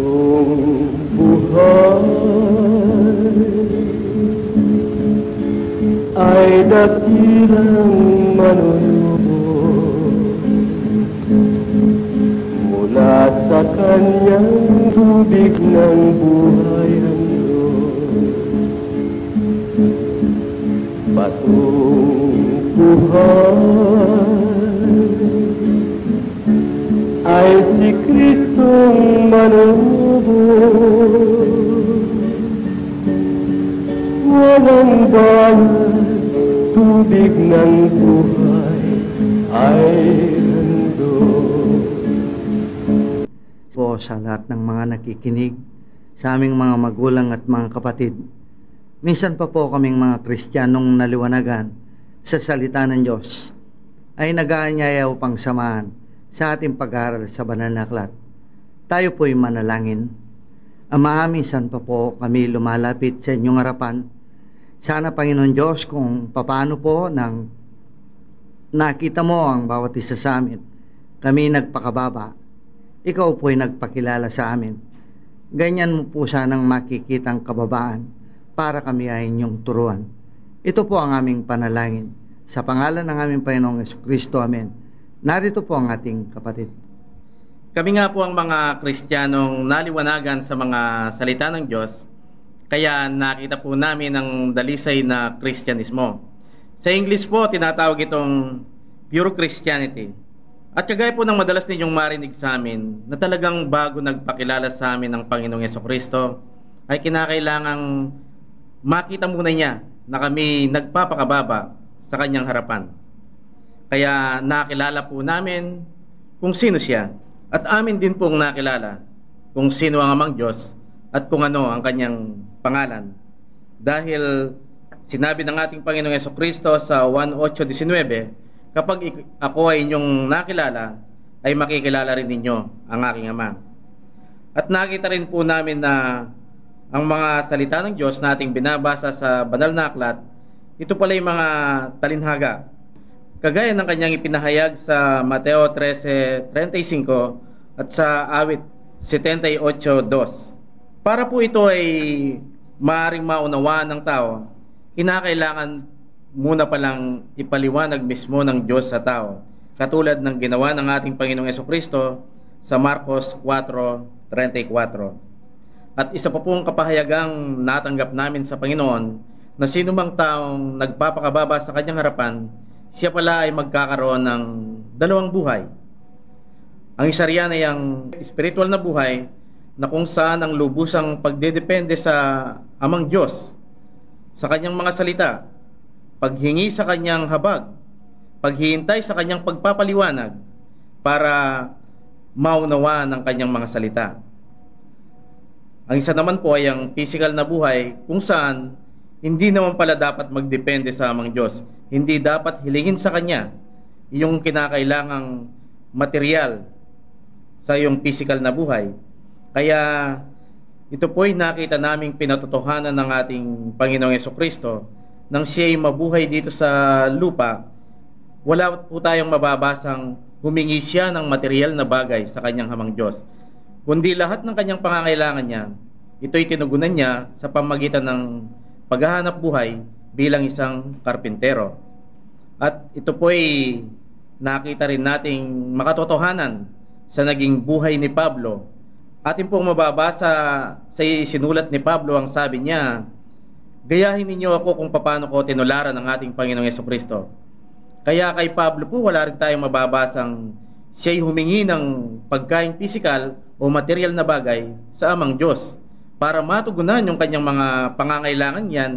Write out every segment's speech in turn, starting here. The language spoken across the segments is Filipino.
Patong buhay ay dakilang manunubos mula sa kanyang tubig ng buhay ang. Patong buhay si Kristong manubos. Walang bayan, tubig ng buhay ay handog. po sa lahat ng mga nakikinig, sa aming mga magulang at mga kapatid. Minsan pa po kaming mga Kristiyanong naliwanagan sa salita ng Diyos ay nag-aanyaya upang samahan sa ating pag-aaral sa banal na aklat. Tayo po'y manalangin. Ama, minsan pa po kami lumalapit sa inyong harapan. Sana, Panginoon Diyos, kung paano po nang nakita mo ang bawat isa sa amin, kami nagpakababa, ikaw po'y nagpakilala sa amin. Ganyan mo po sanang makikitang kababaan para kami ay inyong turuan. Ito po ang aming panalangin. Sa pangalan ng aming Panginoong Kristo, Amen. Narito po ang ating kapatid. Kami nga po ang mga Kristiyanong naliwanagan sa mga salita ng Diyos, kaya nakita po namin ang dalisay na Kristyanismo. Sa English po, tinatawag itong pure Christianity. At kagaya po ng madalas ninyong marinig sa amin, na talagang bago nagpakilala sa amin ng Panginoong Yeso Kristo, ay kinakailangang makita muna niya na kami nagpapakababa sa kanyang harapan. Kaya nakilala po namin kung sino siya. At amin din pong nakilala kung sino ang amang Diyos at kung ano ang kanyang pangalan. Dahil sinabi ng ating Panginoong Yeso Kristo sa 1.8.19, kapag ako ay inyong nakilala, ay makikilala rin ninyo ang aking Ama. At nakita rin po namin na ang mga salita ng Diyos na ating binabasa sa banal na aklat, ito pala yung mga talinhaga Kagaya ng kanyang ipinahayag sa Mateo 13:35 at sa awit 78:2. Para po ito ay maaring maunawaan ng tao, kinakailangan muna palang ipaliwanag mismo ng Diyos sa tao, katulad ng ginawa ng ating Panginoong Kristo sa Marcos 4:34. At isa pa pong kapahayagang natanggap namin sa Panginoon na sino mang taong nagpapakababa sa kanyang harapan siya pala ay magkakaroon ng dalawang buhay. Ang isa riyan ay ang spiritual na buhay na kung saan ang lubusang pagdedepende sa amang Diyos, sa kanyang mga salita, paghingi sa kanyang habag, paghihintay sa kanyang pagpapaliwanag para maunawa ng kanyang mga salita. Ang isa naman po ay ang physical na buhay kung saan hindi naman pala dapat magdepende sa amang Diyos hindi dapat hilingin sa kanya yung kinakailangang material sa iyong physical na buhay. Kaya ito po ay nakita naming pinatotohanan ng ating Panginoong Yeso Kristo nang siya ay mabuhay dito sa lupa, wala po tayong mababasang humingi siya ng material na bagay sa kanyang hamang Diyos. Kundi lahat ng kanyang pangangailangan niya, ito'y tinugunan niya sa pamagitan ng paghahanap buhay bilang isang karpintero. At ito po ay nakita rin nating makatotohanan sa naging buhay ni Pablo. Atin pong mababasa sa sinulat ni Pablo ang sabi niya, Gayahin ninyo ako kung paano ko tinularan ng ating Panginoong Yeso Kristo. Kaya kay Pablo po wala rin tayong mababasang siya'y humingi ng pagkain pisikal o material na bagay sa amang Diyos para matugunan yung kanyang mga pangangailangan yan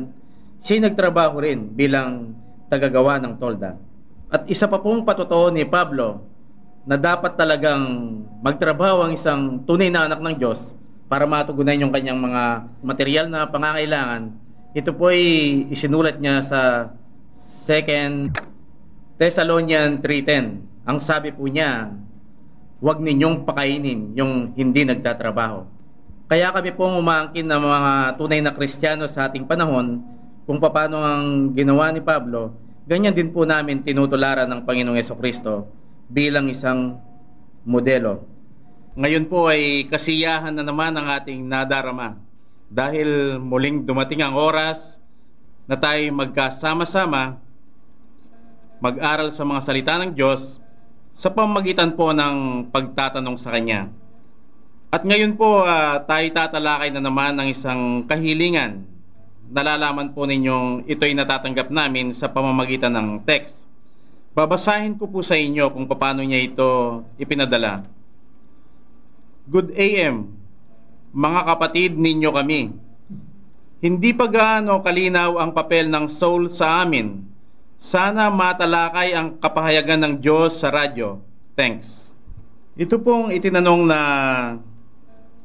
siya nagtrabaho rin bilang tagagawa ng tolda. At isa pa pong patotoo ni Pablo na dapat talagang magtrabaho ang isang tunay na anak ng Diyos para matugunan yung kanyang mga material na pangangailangan. Ito po ay isinulat niya sa 2 Thessalonian 3.10. Ang sabi po niya, huwag ninyong pakainin yung hindi nagtatrabaho. Kaya kami pong umangkin ng mga tunay na Kristiyano sa ating panahon kung paano ang ginawa ni Pablo, ganyan din po namin tinutularan ng Panginoong Yeso Kristo bilang isang modelo. Ngayon po ay kasiyahan na naman ang ating nadarama dahil muling dumating ang oras na tayo magkasama-sama mag-aral sa mga salita ng Diyos sa pamagitan po ng pagtatanong sa Kanya. At ngayon po uh, tayo tatalakay na naman ng isang kahilingan. Nalalaman po ninyong ito'y natatanggap namin sa pamamagitan ng text. Babasahin ko po sa inyo kung paano niya ito ipinadala. Good AM, mga kapatid ninyo kami. Hindi pa gaano kalinaw ang papel ng soul sa amin sana matalakay ang kapahayagan ng Diyos sa radyo. Thanks. Ito pong itinanong na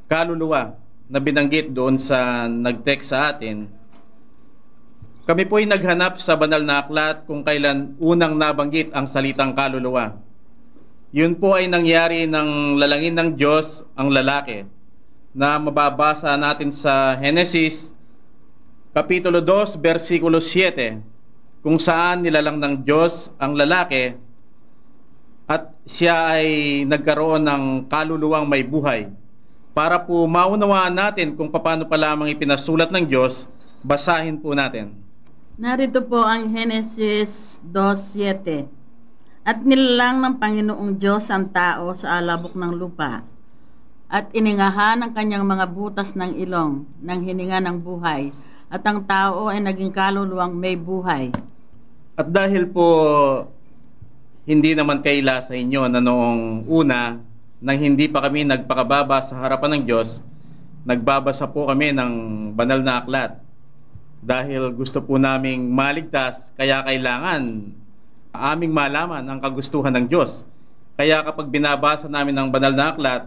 kaluluwa na binanggit doon sa nag-text sa atin. Kami po ay naghanap sa banal na aklat kung kailan unang nabanggit ang salitang kaluluwa. Yun po ay nangyari ng lalangin ng Diyos ang lalaki na mababasa natin sa Genesis Kapitulo 2, versikulo 7 kung saan nilalang ng Diyos ang lalaki at siya ay nagkaroon ng kaluluwang may buhay. Para po maunawaan natin kung paano pa lamang ipinasulat ng Diyos, basahin po natin. Narito po ang Genesis 2.7 At nilalang ng Panginoong Diyos ang tao sa alabok ng lupa at iningahan ang kanyang mga butas ng ilong ng hininga ng buhay at ang tao ay naging kaluluwang may buhay. At dahil po hindi naman kaila sa inyo na noong una nang hindi pa kami nagpakababa sa harapan ng Diyos, nagbabasa po kami ng banal na aklat. Dahil gusto po naming maligtas, kaya kailangan aming malaman ang kagustuhan ng Diyos. Kaya kapag binabasa namin ng banal na aklat,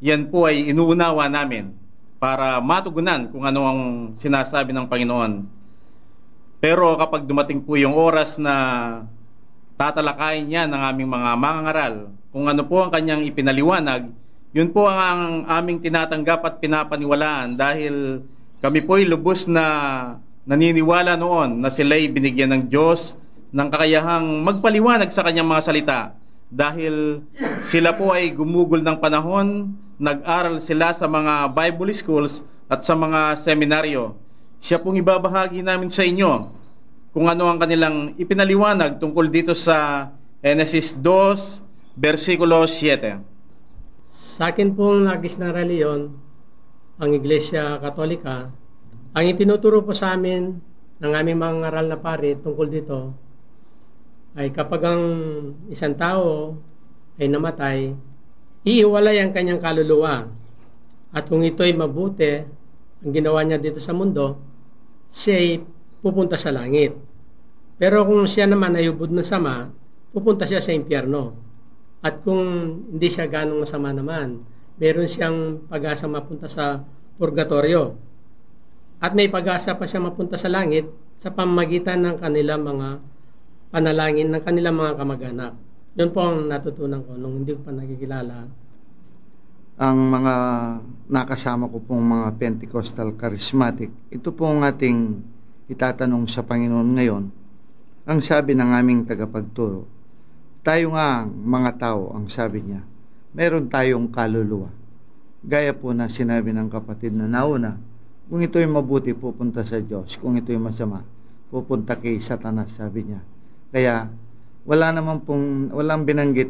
yan po ay inuunawa namin para matugunan kung ano ang sinasabi ng Panginoon pero kapag dumating po yung oras na tatalakayin niya ng aming mga mangangaral, kung ano po ang kanyang ipinaliwanag, yun po ang aming tinatanggap at pinapaniwalaan dahil kami po ay lubos na naniniwala noon na sila'y binigyan ng Diyos ng kakayahang magpaliwanag sa kanyang mga salita dahil sila po ay gumugol ng panahon, nag-aral sila sa mga Bible schools at sa mga seminaryo siya pong ibabahagi namin sa inyo kung ano ang kanilang ipinaliwanag tungkol dito sa Genesis 2, versikulo 7. Sa akin pong nagis na reliyon, ang Iglesia Katolika, ang itinuturo po sa amin ng aming mga ngaral na pari tungkol dito ay kapag ang isang tao ay namatay, iiwalay ang kanyang kaluluwa. At kung ito ay mabuti, ang ginawa niya dito sa mundo, siya ay pupunta sa langit. Pero kung siya naman ay ubod na sama, pupunta siya sa impyerno. At kung hindi siya ganong masama naman, meron siyang pag-asa mapunta sa purgatorio. At may pag-asa pa siya mapunta sa langit sa pamagitan ng kanilang mga panalangin ng kanilang mga kamag-anak. Yun po ang natutunan ko nung hindi ko pa nakikilala ang mga nakasama ko pong mga Pentecostal charismatic, ito po ang ating itatanong sa Panginoon ngayon. Ang sabi ng aming tagapagturo, tayo nga mga tao, ang sabi niya, meron tayong kaluluwa. Gaya po na sinabi ng kapatid na nauna, kung ito'y mabuti, pupunta sa Diyos. Kung ito'y masama, pupunta kay Satanas, sabi niya. Kaya, wala naman pong, walang binanggit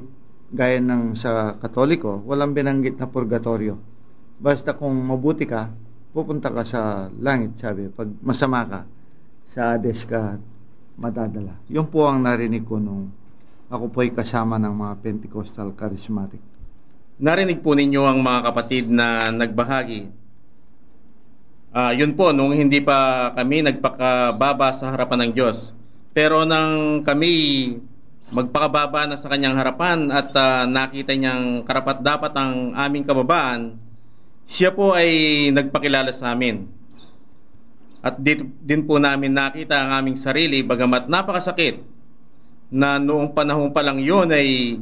gaya ng sa katoliko, walang binanggit na purgatorio. Basta kung mabuti ka, pupunta ka sa langit, sabi. Pag masama ka, sa Hades ka madadala. Yun po ang narinig ko nung ako po ay kasama ng mga Pentecostal Charismatic. Narinig po ninyo ang mga kapatid na nagbahagi. Uh, yun po, nung hindi pa kami nagpakababa sa harapan ng Diyos. Pero nang kami magpakababa na sa kanyang harapan at uh, nakita niyang karapat dapat ang aming kababaan, siya po ay nagpakilala sa amin. At dito din po namin nakita ang aming sarili bagamat napakasakit na noong panahon pa lang yun ay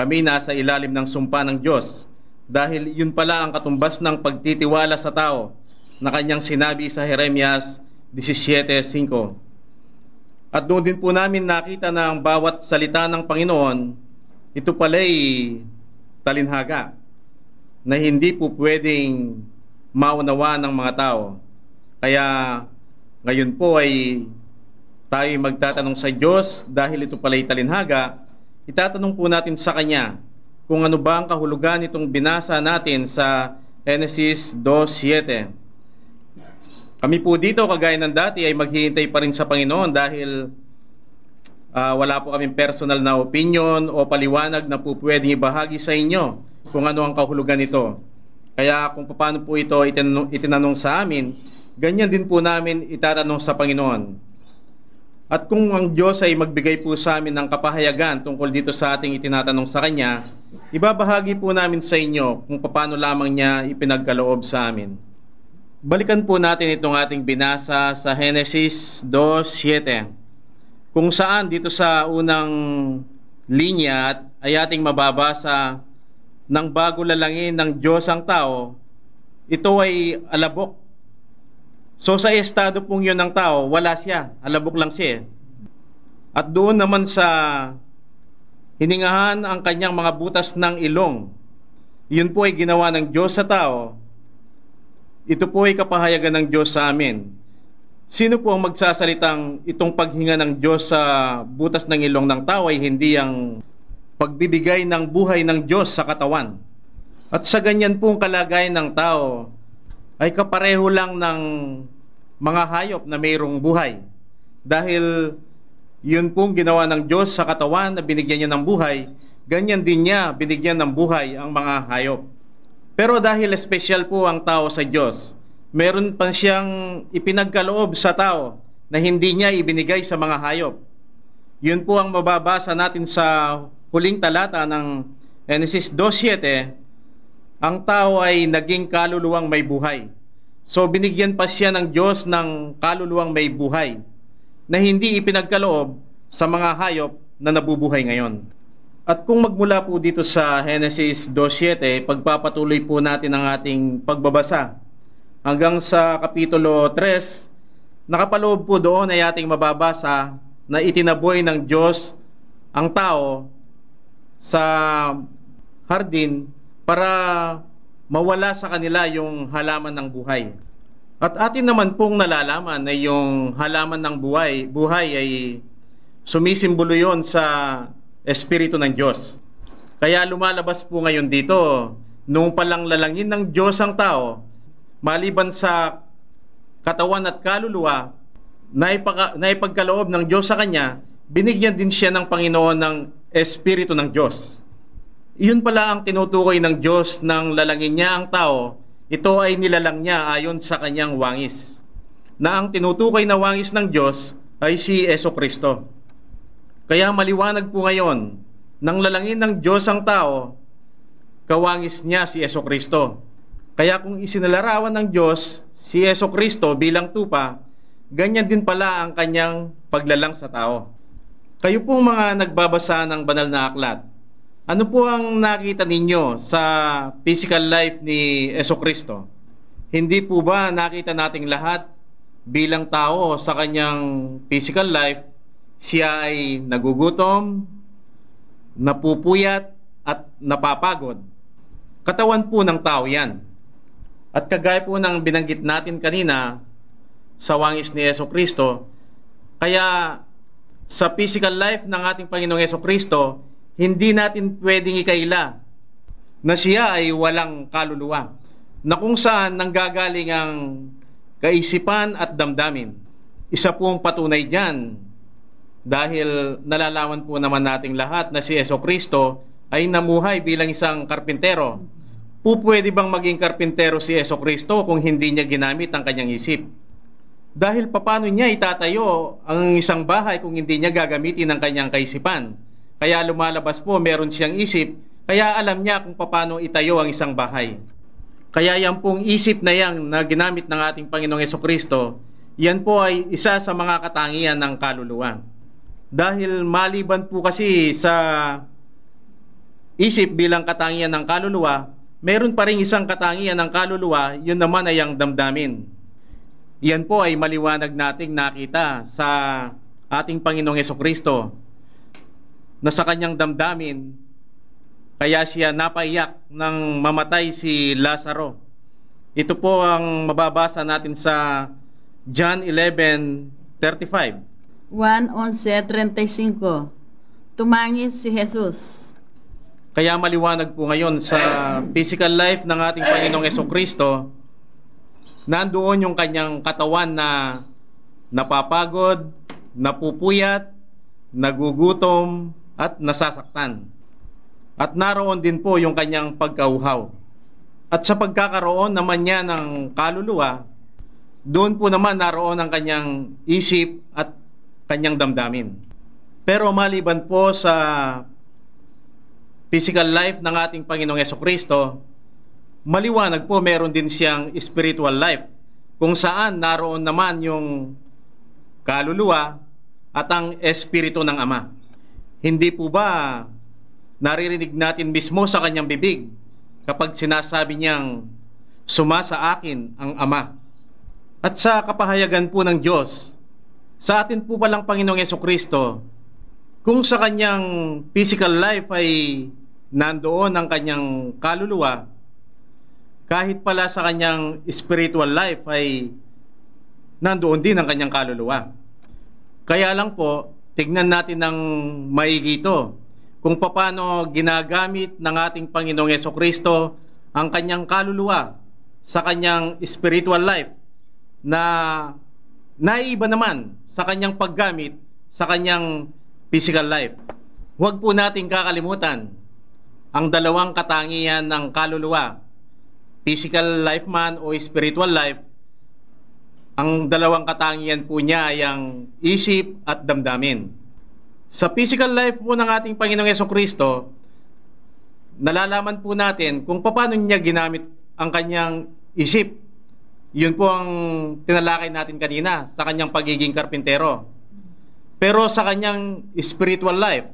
kami nasa ilalim ng sumpa ng Diyos dahil yun pala ang katumbas ng pagtitiwala sa tao na kanyang sinabi sa Jeremias 17.5 at doon din po namin nakita na ang bawat salita ng Panginoon, ito pala'y talinhaga. na hindi po pwedeng maunawa ng mga tao. Kaya ngayon po ay tayo magtatanong sa Diyos dahil ito pala'y talinhaga, itatanong po natin sa Kanya kung ano ba ang kahulugan itong binasa natin sa Genesis 2.7. Kami po dito, kagaya ng dati, ay maghihintay pa rin sa Panginoon dahil uh, wala po kaming personal na opinion o paliwanag na po pwedeng ibahagi sa inyo kung ano ang kahulugan nito. Kaya kung paano po ito itinanong, itinanong sa amin, ganyan din po namin itatanong sa Panginoon. At kung ang Diyos ay magbigay po sa amin ng kapahayagan tungkol dito sa ating itinatanong sa Kanya, ibabahagi po namin sa inyo kung paano lamang niya ipinagkaloob sa amin. Balikan po natin itong ating binasa sa Genesis 2.7 kung saan dito sa unang linya at ay ating mababasa ng bago lalangin ng Diyos ang tao, ito ay alabok. So sa estado pong yun ng tao, wala siya, alabok lang siya. At doon naman sa hiningahan ang kanyang mga butas ng ilong, yun po ay ginawa ng Diyos sa tao ito po ay kapahayagan ng Diyos sa amin. Sino po ang magsasalitang itong paghinga ng Diyos sa butas ng ilong ng tao ay hindi ang pagbibigay ng buhay ng Diyos sa katawan? At sa ganyan pong kalagayan ng tao, ay kapareho lang ng mga hayop na mayroong buhay. Dahil yun pong ginawa ng Diyos sa katawan na binigyan niya ng buhay, ganyan din niya binigyan ng buhay ang mga hayop. Pero dahil special po ang tao sa Diyos, meron pa siyang ipinagkaloob sa tao na hindi niya ibinigay sa mga hayop. Yun po ang mababasa natin sa huling talata ng Genesis 2.7, ang tao ay naging kaluluwang may buhay. So binigyan pa siya ng Diyos ng kaluluwang may buhay na hindi ipinagkaloob sa mga hayop na nabubuhay ngayon. At kung magmula po dito sa Genesis 2.7, pagpapatuloy po natin ang ating pagbabasa. Hanggang sa Kapitulo 3, nakapaloob po doon ay ating mababasa na itinaboy ng Diyos ang tao sa hardin para mawala sa kanila yung halaman ng buhay. At atin naman pong nalalaman na yung halaman ng buhay, buhay ay sumisimbolo yon sa Espiritu ng Diyos. Kaya lumalabas po ngayon dito, nung palang lalangin ng Diyos ang tao, maliban sa katawan at kaluluwa, na, ipaka, na ipagkaloob ng Diyos sa kanya, binigyan din siya ng Panginoon ng Espiritu ng Diyos. Iyon pala ang tinutukoy ng Diyos nang lalangin niya ang tao, ito ay nilalang niya ayon sa kanyang wangis. Na ang tinutukoy na wangis ng Diyos ay si Eso Kristo. Kaya maliwanag po ngayon, nang lalangin ng Diyos ang tao, kawangis niya si Yeso Kristo. Kaya kung isinalarawan ng Diyos si Yeso Kristo bilang tupa, ganyan din pala ang kanyang paglalang sa tao. Kayo pong mga nagbabasa ng banal na aklat, ano po ang nakita ninyo sa physical life ni Yeso Kristo? Hindi po ba nakita nating lahat bilang tao sa kanyang physical life siya ay nagugutom, napupuyat, at napapagod. Katawan po ng tao yan. At kagaya po ng binanggit natin kanina sa wangis ni Yeso Kristo, kaya sa physical life ng ating Panginoong Yeso Kristo, hindi natin pwedeng ikaila na siya ay walang kaluluwa, na kung saan nanggagaling ang kaisipan at damdamin. Isa pong patunay dyan dahil nalalaman po naman nating lahat na si Yeso Kristo ay namuhay bilang isang karpintero. Pupwede bang maging karpintero si Yeso Kristo kung hindi niya ginamit ang kanyang isip? Dahil paano niya itatayo ang isang bahay kung hindi niya gagamitin ang kanyang kaisipan? Kaya lumalabas po meron siyang isip, kaya alam niya kung paano itayo ang isang bahay. Kaya yan pong isip na yan na ginamit ng ating Panginoong Yeso Kristo, yan po ay isa sa mga katangian ng kaluluwa. Dahil maliban po kasi sa isip bilang katangian ng kaluluwa, meron pa rin isang katangian ng kaluluwa, yun naman ay ang damdamin. Yan po ay maliwanag nating nakita sa ating Panginoong Kristo na sa kanyang damdamin, kaya siya napaiyak nang mamatay si Lazaro. Ito po ang mababasa natin sa John 11:35. 1.11.35 Tumangis si Jesus. Kaya maliwanag po ngayon sa physical life ng ating Panginoong Yeso Kristo, nandoon yung kanyang katawan na napapagod, napupuyat, nagugutom, at nasasaktan. At naroon din po yung kanyang pagkauhaw. At sa pagkakaroon naman niya ng kaluluwa, doon po naman naroon ang kanyang isip at kanyang damdamin. Pero maliban po sa physical life ng ating Panginoong Yeso Kristo, maliwanag po meron din siyang spiritual life kung saan naroon naman yung kaluluwa at ang espiritu ng Ama. Hindi po ba naririnig natin mismo sa kanyang bibig kapag sinasabi niyang suma sa akin ang Ama. At sa kapahayagan po ng Diyos, sa atin po palang Panginoong Yeso Kristo, kung sa kanyang physical life ay nandoon ang kanyang kaluluwa, kahit pala sa kanyang spiritual life ay nandoon din ang kanyang kaluluwa. Kaya lang po, tignan natin ng maigi ito kung paano ginagamit ng ating Panginoong Yeso Kristo ang kanyang kaluluwa sa kanyang spiritual life na naiiba naman sa kanyang paggamit sa kanyang physical life. Huwag po nating kakalimutan ang dalawang katangian ng kaluluwa, physical life man o spiritual life, ang dalawang katangian po niya ay ang isip at damdamin. Sa physical life po ng ating Panginoong Yeso Kristo, nalalaman po natin kung paano niya ginamit ang kanyang isip. Yun po ang tinalakay natin kanina sa kanyang pagiging karpintero. Pero sa kanyang spiritual life,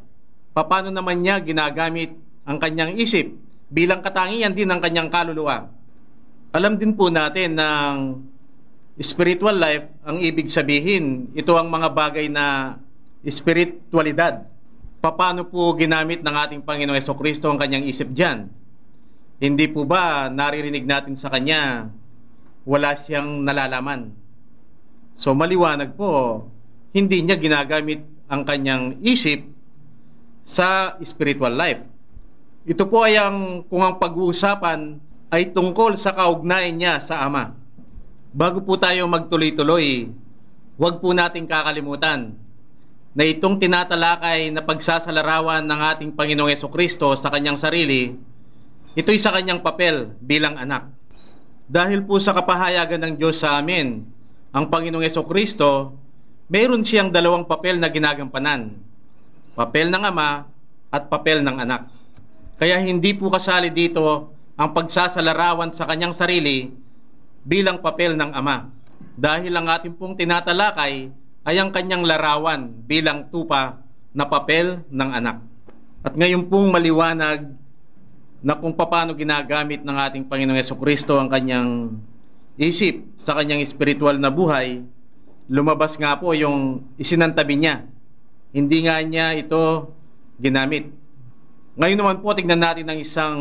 paano naman niya ginagamit ang kanyang isip bilang katangian din ng kanyang kaluluwa. Alam din po natin ng spiritual life, ang ibig sabihin, ito ang mga bagay na espiritualidad. Paano po ginamit ng ating Panginoong Yeso Kristo ang kanyang isip dyan? Hindi po ba naririnig natin sa kanya, wala siyang nalalaman? So maliwanag po, hindi niya ginagamit ang kanyang isip sa spiritual life. Ito po ay ang kung ang pag-uusapan ay tungkol sa kaugnayan niya sa Ama. Bago po tayo magtuloy-tuloy, huwag po nating kakalimutan na itong tinatalakay na pagsasalarawan ng ating Panginoong Yeso Kristo sa kanyang sarili, ito'y sa kanyang papel bilang anak. Dahil po sa kapahayagan ng Diyos sa amin, ang Panginoong Yeso Kristo, mayroon siyang dalawang papel na ginagampanan. Papel ng ama at papel ng anak. Kaya hindi po kasali dito ang pagsasalarawan sa kanyang sarili bilang papel ng ama. Dahil ang ating pong tinatalakay ay ang kanyang larawan bilang tupa na papel ng anak. At ngayon pong maliwanag na kung paano ginagamit ng ating Panginoong Yeso Kristo ang kanyang isip sa kanyang spiritual na buhay, lumabas nga po yung isinantabi niya. Hindi nga niya ito ginamit. Ngayon naman po, tignan natin ang isang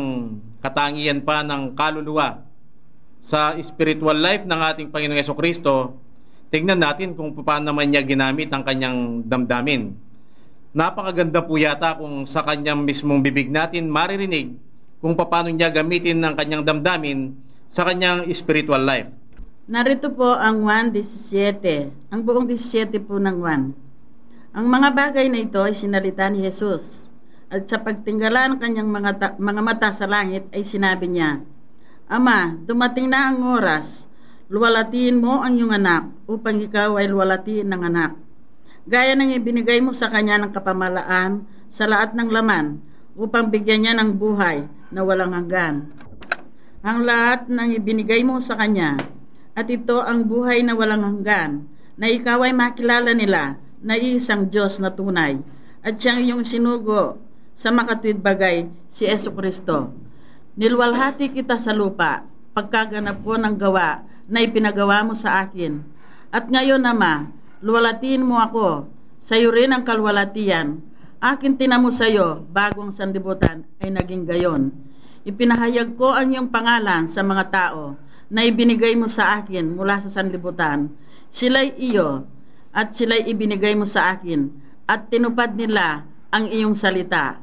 katangian pa ng kaluluwa sa spiritual life ng ating Panginoong Yeso Kristo tingnan natin kung paano naman niya ginamit ang kanyang damdamin. Napakaganda po yata kung sa kanyang mismong bibig natin maririnig kung paano niya gamitin ang kanyang damdamin sa kanyang spiritual life. Narito po ang 1.17, ang buong 17 po ng 1. Ang mga bagay na ito ay sinalita ni Jesus. At sa pagtingala ng kanyang mga, mga mata sa langit ay sinabi niya, Ama, dumating na ang oras luwalatiin mo ang iyong anak upang ikaw ay luwalatiin ng anak. Gaya ng ibinigay mo sa kanya ng kapamalaan sa lahat ng laman upang bigyan niya ng buhay na walang hanggan. Ang lahat ng ibinigay mo sa kanya at ito ang buhay na walang hanggan na ikaw ay makilala nila na isang Diyos na tunay at siyang iyong sinugo sa makatwid bagay si Yesu Kristo. Nilwalhati kita sa lupa, pagkaganap ko ng gawa na ipinagawa mo sa akin. At ngayon, Ama, luwalatiin mo ako, sa iyo rin ang kalwalatian, Akin tinamo sa iyo bago ang sanlibutan ay naging gayon. Ipinahayag ko ang iyong pangalan sa mga tao na ibinigay mo sa akin mula sa sanlibutan. Sila'y iyo at sila'y ibinigay mo sa akin at tinupad nila ang iyong salita.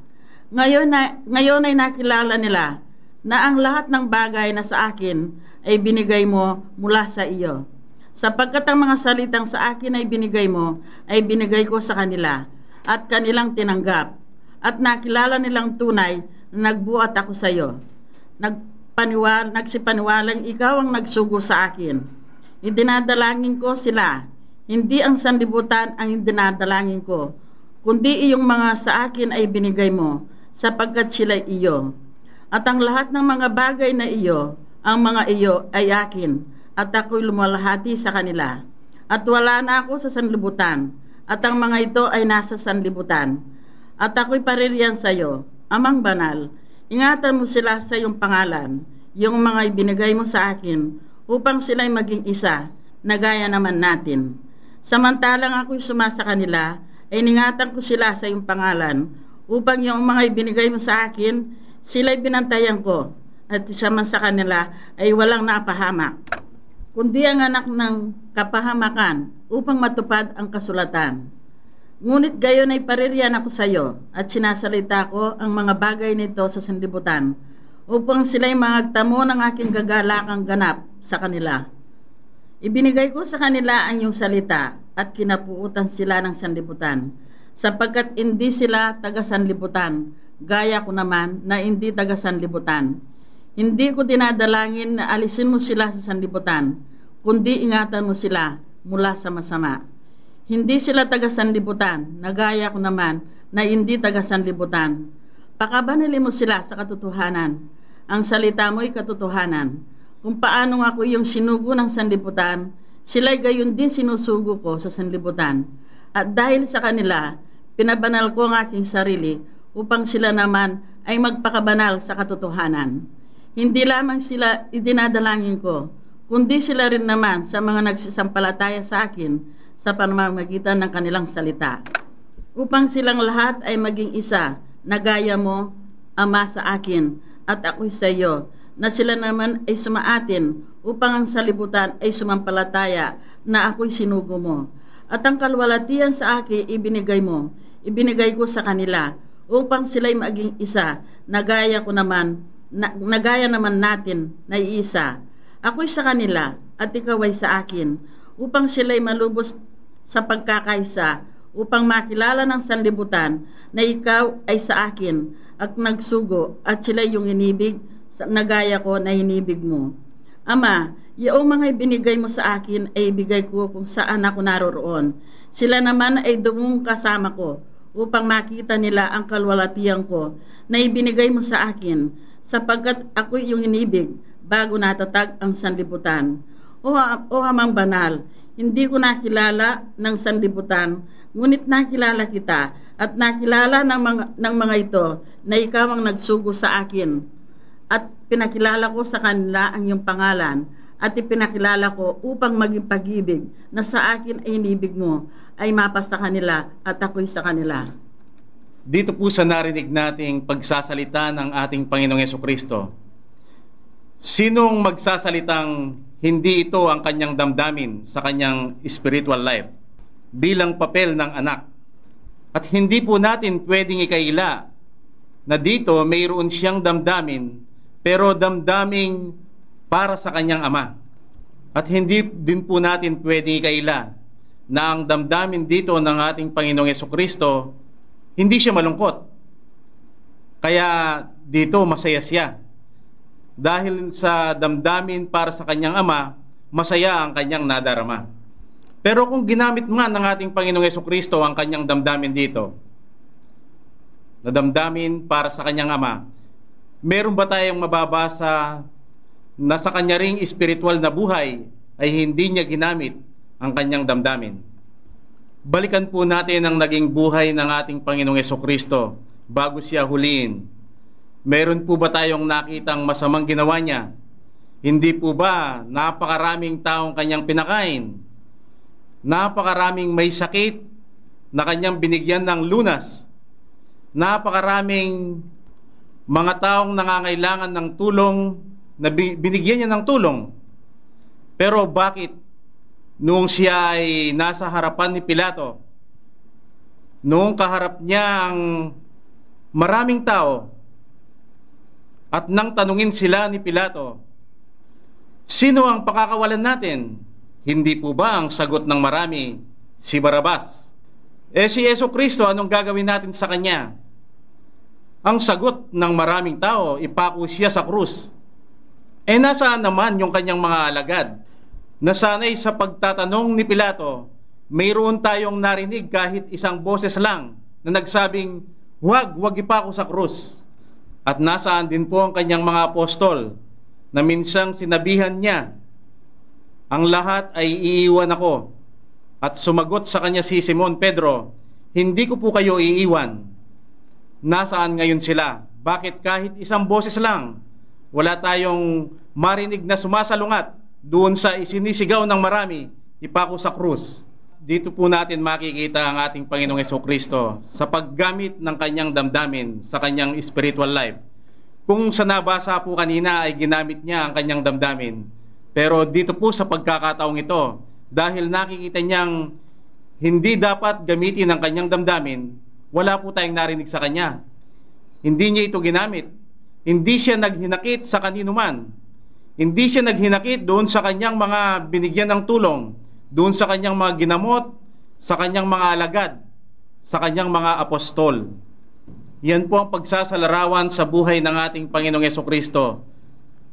Ngayon, na, ngayon ay nakilala nila na ang lahat ng bagay na sa akin ay binigay mo mula sa iyo. Sapagkat ang mga salitang sa akin ay binigay mo, ay binigay ko sa kanila at kanilang tinanggap. At nakilala nilang tunay na nagbuhat ako sa iyo. Nagpaniwal, nagsipaniwalang ikaw ang nagsugo sa akin. Idinadalangin ko sila. Hindi ang sanlibutan ang idinadalangin ko, kundi iyong mga sa akin ay binigay mo, sapagkat sila iyo. At ang lahat ng mga bagay na iyo, ang mga iyo ay akin, at ako'y lumalahati sa kanila. At wala na ako sa sanlibutan, at ang mga ito ay nasa sanlibutan. At ako'y paririyan sa iyo, amang banal, ingatan mo sila sa iyong pangalan, yung mga ibinigay mo sa akin, upang sila'y maging isa, na gaya naman natin. Samantalang ako'y sumasa kanila, ay ningatan ko sila sa iyong pangalan, upang yung mga ibinigay mo sa akin, sila'y binantayan ko, at isa sa kanila ay walang napahamak. Kundi ang anak ng kapahamakan upang matupad ang kasulatan. Ngunit gayon ay paririyan ako sa iyo at sinasalita ko ang mga bagay nito sa sanlibutan upang sila'y mangagtamo ng aking gagalakang ganap sa kanila. Ibinigay ko sa kanila ang iyong salita at kinapuutan sila ng sanlibutan, sapagkat hindi sila taga-sanlibutan, gaya ko naman na hindi taga-sanlibutan. Hindi ko dinadalangin na alisin mo sila sa sanlibutan, kundi ingatan mo sila mula sa masama. Hindi sila taga-sanlibutan, na gaya ko naman na hindi taga-sanlibutan. Pakabanili mo sila sa katotohanan. Ang salita mo'y katotohanan kung paano ako yung sinugo ng sanlibutan, sila'y gayon din sinusugo ko sa sanlibutan. At dahil sa kanila, pinabanal ko ang aking sarili upang sila naman ay magpakabanal sa katotohanan. Hindi lamang sila idinadalangin ko, kundi sila rin naman sa mga nagsisampalataya sa akin sa pamamagitan ng kanilang salita. Upang silang lahat ay maging isa na gaya mo, Ama sa akin, at ako'y sa iyo, na sila naman ay sumaatin upang ang salibutan ay sumampalataya na ako'y sinugo mo. At ang kalwalatian sa akin ibinigay mo, ibinigay ko sa kanila upang sila'y maging isa, nagaya ko naman, na, nagaya naman natin na iisa. Ako'y sa kanila at ikaw ay sa akin, upang sila'y malubos sa pagkakaisa, upang makilala ng sanlibutan na ikaw ay sa akin at nagsugo at sila yung inibig nagaya ko na hinibig mo. Ama, yung mga ibinigay mo sa akin ay ibigay ko kung saan ako naroroon. Sila naman ay dumong kasama ko upang makita nila ang kalwalatian ko na ibinigay mo sa akin sapagkat ako yung hinibig bago natatag ang sanlibutan. O, o amang banal, hindi ko nakilala ng sanlibutan, ngunit nakilala kita at nakilala ng mga, ng mga ito na ikaw ang nagsugo sa akin at pinakilala ko sa kanila ang iyong pangalan at ipinakilala ko upang maging pag-ibig na sa akin ay inibig mo ay mapas sa kanila at ako'y sa kanila. Dito po sa narinig nating pagsasalita ng ating Panginoong Yeso Kristo, sinong magsasalitang hindi ito ang kanyang damdamin sa kanyang spiritual life bilang papel ng anak? At hindi po natin pwedeng ikaila na dito mayroon siyang damdamin pero damdaming para sa kanyang ama. At hindi din po natin pwedeng ikaila na ang damdamin dito ng ating Panginoong Yeso Kristo, hindi siya malungkot. Kaya dito masaya siya. Dahil sa damdamin para sa kanyang ama, masaya ang kanyang nadarama. Pero kung ginamit nga ng ating Panginoong Yeso Kristo ang kanyang damdamin dito, na damdamin para sa kanyang ama, meron ba tayong mababasa na sa kanya ring espiritual na buhay ay hindi niya ginamit ang kanyang damdamin? Balikan po natin ang naging buhay ng ating Panginoong Yeso Kristo bago siya huliin. Meron po ba tayong nakitang masamang ginawa niya? Hindi po ba napakaraming taong kanyang pinakain? Napakaraming may sakit na kanyang binigyan ng lunas? napakaraming mga taong nangangailangan ng tulong na binigyan niya ng tulong. Pero bakit noong siya ay nasa harapan ni Pilato, noong kaharap niya ang maraming tao, at nang tanungin sila ni Pilato, Sino ang pakakawalan natin? Hindi po ba ang sagot ng marami si Barabas? Eh si Yeso Kristo, anong gagawin natin sa Kanya? Ang sagot ng maraming tao, ipako siya sa krus. Eh nasaan naman yung kanyang mga alagad? Nasanay sa pagtatanong ni Pilato, mayroon tayong narinig kahit isang boses lang na nagsabing, huwag, huwag ipako sa krus. At nasaan din po ang kanyang mga apostol na minsang sinabihan niya, ang lahat ay iiwan ako. At sumagot sa kanya si Simon Pedro, hindi ko po kayo iiwan. Nasaan ngayon sila? Bakit kahit isang boses lang, wala tayong marinig na sumasalungat doon sa isinisigaw ng marami, ipako sa krus. Dito po natin makikita ang ating Panginoong Yeso Kristo sa paggamit ng kanyang damdamin sa kanyang spiritual life kung sa nabasa po kanina ay ginamit niya ang kanyang damdamin. Pero dito po sa pagkakataong ito, dahil nakikita niyang hindi dapat gamitin ang kanyang damdamin, wala po tayong narinig sa kanya. Hindi niya ito ginamit. Hindi siya naghinakit sa kanino man. Hindi siya naghinakit doon sa kanyang mga binigyan ng tulong, doon sa kanyang mga ginamot, sa kanyang mga alagad, sa kanyang mga apostol. Yan po ang pagsasalarawan sa buhay ng ating Panginoong Yeso Kristo.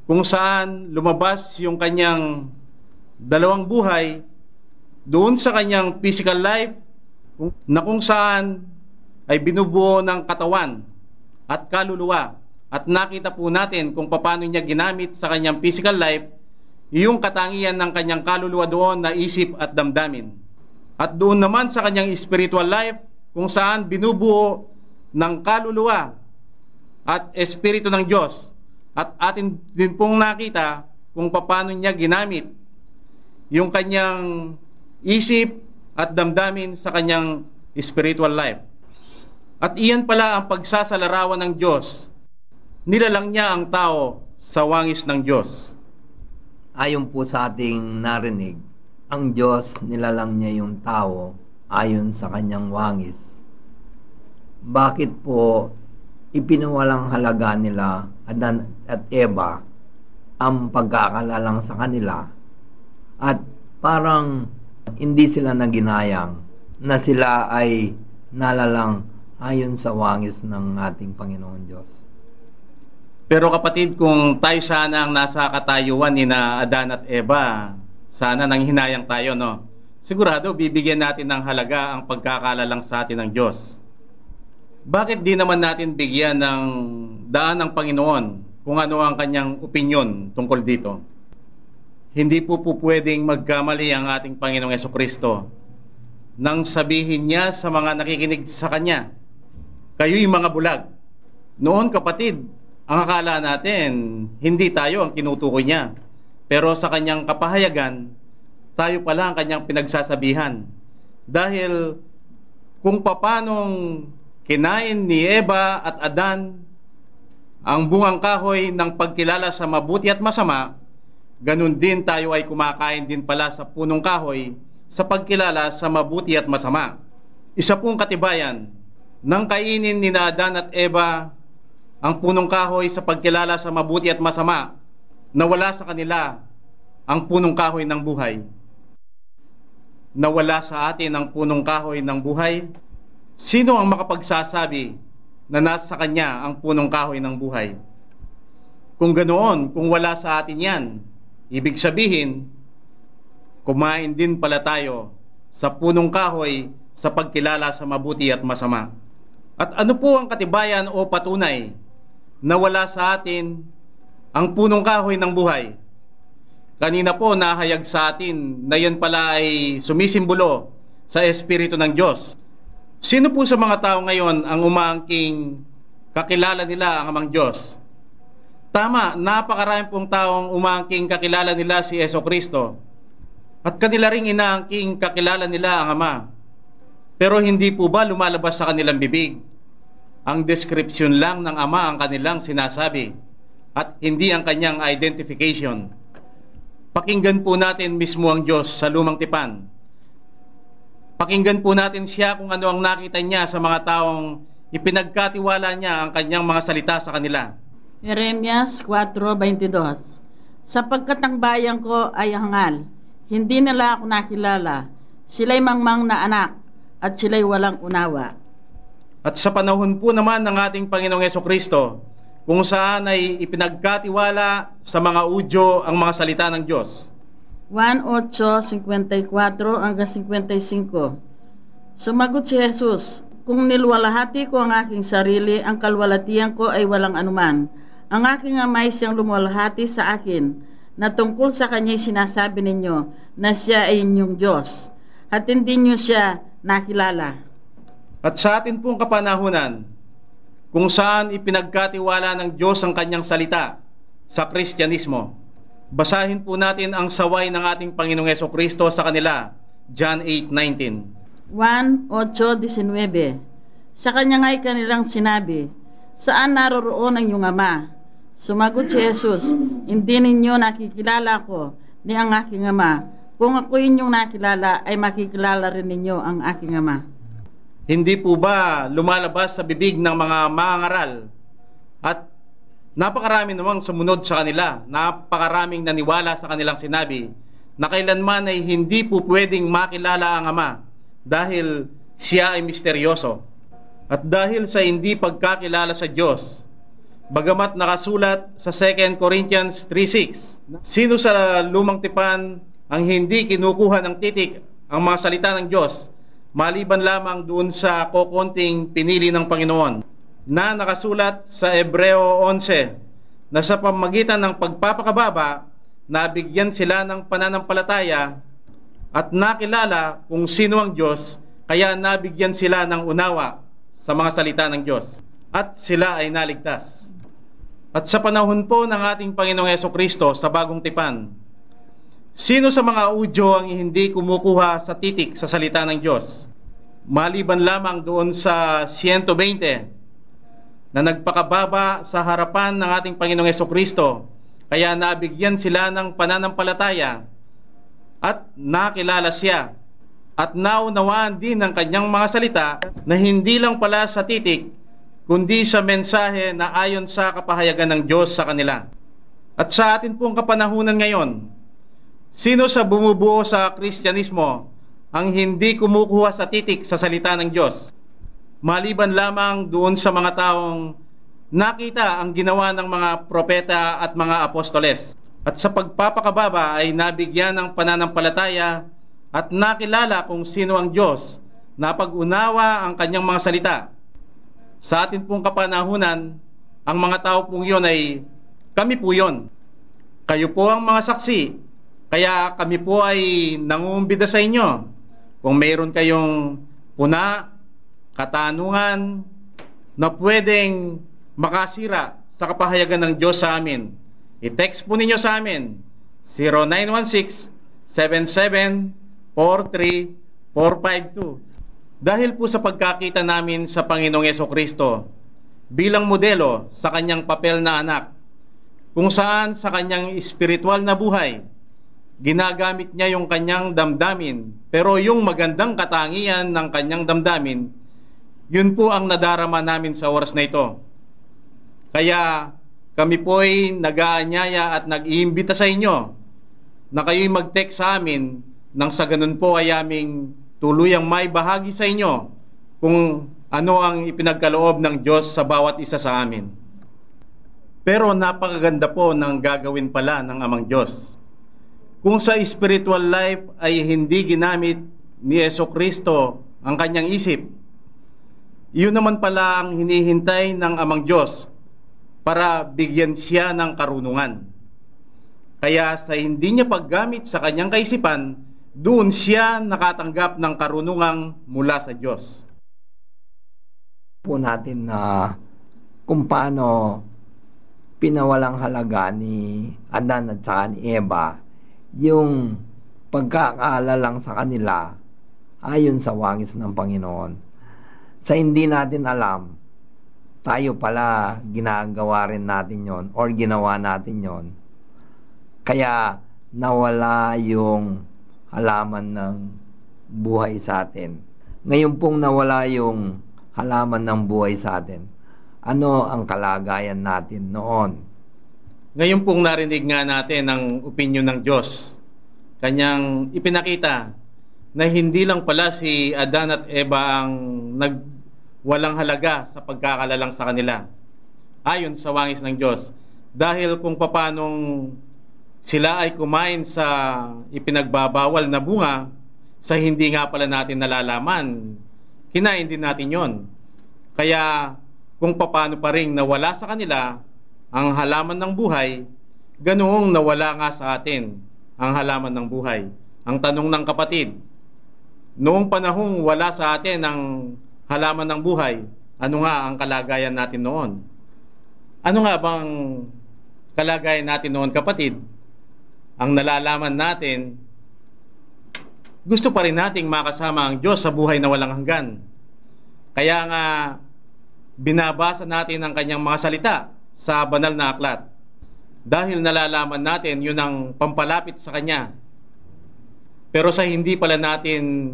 Kung saan lumabas yung kanyang dalawang buhay doon sa kanyang physical life na kung saan ay binubuo ng katawan at kaluluwa. At nakita po natin kung paano niya ginamit sa kanyang physical life yung katangian ng kanyang kaluluwa doon na isip at damdamin. At doon naman sa kanyang spiritual life kung saan binubuo ng kaluluwa at espiritu ng Diyos. At atin din pong nakita kung paano niya ginamit yung kanyang isip at damdamin sa kanyang spiritual life. At iyan pala ang pagsasalarawan ng Diyos. Nilalang niya ang tao sa wangis ng Diyos. Ayon po sa ating narinig, ang Diyos nilalang niya yung tao ayon sa kanyang wangis bakit po ipinawalang halaga nila Adan at Eva ang pagkakalalang sa kanila at parang hindi sila naginayang na sila ay nalalang ayon sa wangis ng ating Panginoon Diyos. Pero kapatid, kung tayo sana ang nasa katayuan ni na Adan at Eva, sana nang hinayang tayo, no? Sigurado, bibigyan natin ng halaga ang pagkakalalang sa atin ng Diyos bakit di naman natin bigyan ng daan ng Panginoon kung ano ang kanyang opinion tungkol dito? Hindi po po pwedeng magkamali ang ating Panginoong Yeso Kristo nang sabihin niya sa mga nakikinig sa Kanya, kayo'y mga bulag. Noon kapatid, ang akala natin, hindi tayo ang tinutukoy niya. Pero sa kanyang kapahayagan, tayo pala ang kanyang pinagsasabihan. Dahil kung papanong kinain ni Eva at Adan ang bungang kahoy ng pagkilala sa mabuti at masama, ganun din tayo ay kumakain din pala sa punong kahoy sa pagkilala sa mabuti at masama. Isa pong katibayan ng kainin ni Adan at Eva ang punong kahoy sa pagkilala sa mabuti at masama na wala sa kanila ang punong kahoy ng buhay. Nawala sa atin ang punong kahoy ng buhay Sino ang makapagsasabi na nasa kanya ang punong kahoy ng buhay? Kung ganoon, kung wala sa atin yan, ibig sabihin, kumain din pala tayo sa punong kahoy sa pagkilala sa mabuti at masama. At ano po ang katibayan o patunay na wala sa atin ang punong kahoy ng buhay? Kanina po nahayag sa atin na yan pala ay sumisimbolo sa Espiritu ng Diyos. Sino po sa mga tao ngayon ang umangking kakilala nila ang amang Diyos? Tama, napakarami pong taong umangking kakilala nila si Yeso Kristo. At kanila ring inaangking kakilala nila ang Ama. Pero hindi po ba lumalabas sa kanilang bibig ang description lang ng Ama ang kanilang sinasabi at hindi ang kanyang identification. Pakinggan po natin mismo ang Diyos sa lumang tipan. Pakinggan po natin siya kung ano ang nakita niya sa mga taong ipinagkatiwala niya ang kanyang mga salita sa kanila. Jeremias 4.22 Sapagkat ang bayan ko ay hangal, hindi nila ako nakilala, sila'y mangmang na anak, at sila'y walang unawa. At sa panahon po naman ng ating Panginoong Yeso Kristo, kung saan ay ipinagkatiwala sa mga udyo ang mga salita ng Diyos. 1.8.54 hanggang 55 Sumagot si Jesus, Kung nilwalhati ko ang aking sarili, ang kalwalatian ko ay walang anuman. Ang aking amay siyang lumwalhati sa akin, na tungkol sa kanya'y sinasabi ninyo na siya ay inyong Diyos, at hindi niyo siya nakilala. At sa atin pong kapanahunan, kung saan ipinagkatiwala ng Diyos ang kanyang salita sa Kristyanismo. Basahin po natin ang saway ng ating Panginoong Yeso Kristo sa kanila, John 8.19. 1.8.19 Sa kanya nga'y kanilang sinabi, Saan naroroon ang iyong ama? Sumagot si Jesus, Hindi ninyo nakikilala ko ni ang aking ama. Kung ako inyong nakilala, ay makikilala rin ninyo ang aking ama. Hindi po ba lumalabas sa bibig ng mga mangaral at napakarami namang sumunod sa kanila, napakaraming naniwala sa kanilang sinabi na kailanman ay hindi po pwedeng makilala ang Ama dahil siya ay misteryoso. At dahil sa hindi pagkakilala sa Diyos, bagamat nakasulat sa 2 Corinthians 3.6, sino sa lumang tipan ang hindi kinukuha ng titik ang mga salita ng Diyos maliban lamang doon sa kokonting pinili ng Panginoon na nakasulat sa Ebreo 11 na sa pamagitan ng pagpapakababa nabigyan sila ng pananampalataya at nakilala kung sino ang Diyos kaya nabigyan sila ng unawa sa mga salita ng Diyos at sila ay naligtas. At sa panahon po ng ating Panginoong Yeso Kristo sa bagong tipan, Sino sa mga udyo ang hindi kumukuha sa titik sa salita ng Diyos? Maliban lamang doon sa 120 na nagpakababa sa harapan ng ating Panginoong Yeso Kristo, kaya nabigyan sila ng pananampalataya at nakilala siya at naunawaan din ng kanyang mga salita na hindi lang pala sa titik, kundi sa mensahe na ayon sa kapahayagan ng Diyos sa kanila. At sa atin pong kapanahunan ngayon, Sino sa bumubuo sa Kristyanismo ang hindi kumukuha sa titik sa salita ng Diyos? Maliban lamang doon sa mga taong nakita ang ginawa ng mga propeta at mga apostoles. At sa pagpapakababa ay nabigyan ng pananampalataya at nakilala kung sino ang Diyos na pag-unawa ang kanyang mga salita. Sa atin pong kapanahunan, ang mga tao pong yun ay kami po yun. Kayo po ang mga saksi kaya kami po ay nangumbida sa inyo. Kung mayroon kayong puna, katanungan na pwedeng makasira sa kapahayagan ng Diyos sa amin, i-text po ninyo sa amin 0916-7743-452. Dahil po sa pagkakita namin sa Panginoong Yeso Kristo bilang modelo sa kanyang papel na anak, kung saan sa kanyang espiritual na buhay, ginagamit niya yung kanyang damdamin. Pero yung magandang katangian ng kanyang damdamin, yun po ang nadarama namin sa oras na ito. Kaya kami po ay nag-aanyaya at nag-iimbita sa inyo na kayo'y mag-text sa amin nang sa ganun po ay aming tuluyang may bahagi sa inyo kung ano ang ipinagkaloob ng Diyos sa bawat isa sa amin. Pero napakaganda po ng gagawin pala ng Amang Diyos kung sa spiritual life ay hindi ginamit ni Yeso Kristo ang kanyang isip, yun naman pala ang hinihintay ng Amang Diyos para bigyan siya ng karunungan. Kaya sa hindi niya paggamit sa kanyang kaisipan, doon siya nakatanggap ng karunungang mula sa Diyos. Po natin na kung paano pinawalang halaga ni Adan at saka ni Eva yung pagkakaala lang sa kanila ayon sa wangis ng Panginoon. Sa hindi natin alam tayo pala ginagawa rin natin yon or ginawa natin yon kaya nawala yung halaman ng buhay sa atin. Ngayon pong nawala yung halaman ng buhay sa atin, ano ang kalagayan natin noon? Ngayon pong narinig nga natin ang opinion ng Diyos. Kanyang ipinakita na hindi lang pala si Adan at Eva ang nagwalang halaga sa pagkakalalang sa kanila. Ayon sa wangis ng Diyos. Dahil kung papanong sila ay kumain sa ipinagbabawal na bunga sa hindi nga pala natin nalalaman, kinain din natin yon. Kaya kung paano pa rin nawala sa kanila ang halaman ng buhay, ganoong nawala nga sa atin ang halaman ng buhay. Ang tanong ng kapatid, noong panahong wala sa atin ang halaman ng buhay, ano nga ang kalagayan natin noon? Ano nga bang kalagayan natin noon kapatid? ang nalalaman natin, gusto pa rin nating makasama ang Diyos sa buhay na walang hanggan. Kaya nga, binabasa natin ang kanyang mga salita sa banal na aklat. Dahil nalalaman natin yun ang pampalapit sa kanya. Pero sa hindi pala natin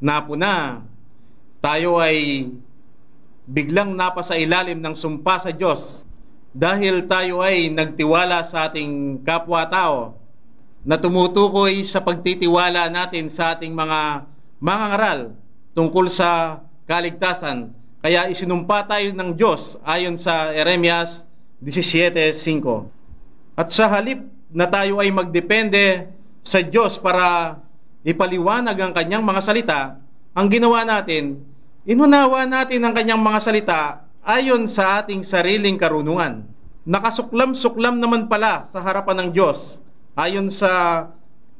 napuna, tayo ay biglang napasa ilalim ng sumpa sa Diyos dahil tayo ay nagtiwala sa ating kapwa-tao na tumutukoy sa pagtitiwala natin sa ating mga mangangaral tungkol sa kaligtasan. Kaya isinumpa tayo ng Diyos ayon sa Eremias 17.5. At sa halip na tayo ay magdepende sa Diyos para ipaliwanag ang kanyang mga salita, ang ginawa natin, inunawa natin ang kanyang mga salita ayon sa ating sariling karunungan. Nakasuklam-suklam naman pala sa harapan ng Diyos ayon sa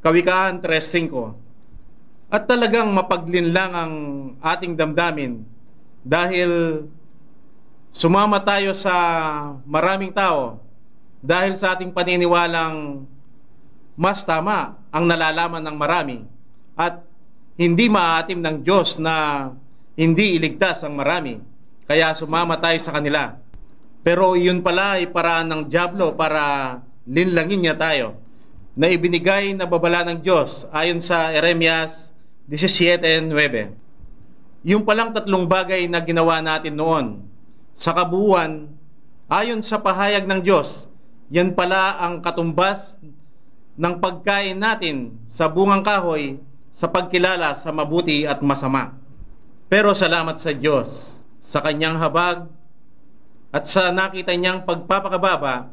Kawikaan 3.5. At talagang mapaglinlang ang ating damdamin dahil sumama tayo sa maraming tao dahil sa ating paniniwalang mas tama ang nalalaman ng marami at hindi maatim ng Diyos na hindi iligtas ang marami. Kaya sumama tayo sa kanila. Pero iyon pala ay paraan ng Diablo para linlangin niya tayo na ibinigay na babala ng Diyos ayon sa Eremias 17.9. Yung palang tatlong bagay na ginawa natin noon sa kabuuan, ayon sa pahayag ng Diyos, yan pala ang katumbas ng pagkain natin sa bungang kahoy sa pagkilala sa mabuti at masama. Pero salamat sa Diyos sa kanyang habag at sa nakita niyang pagpapakababa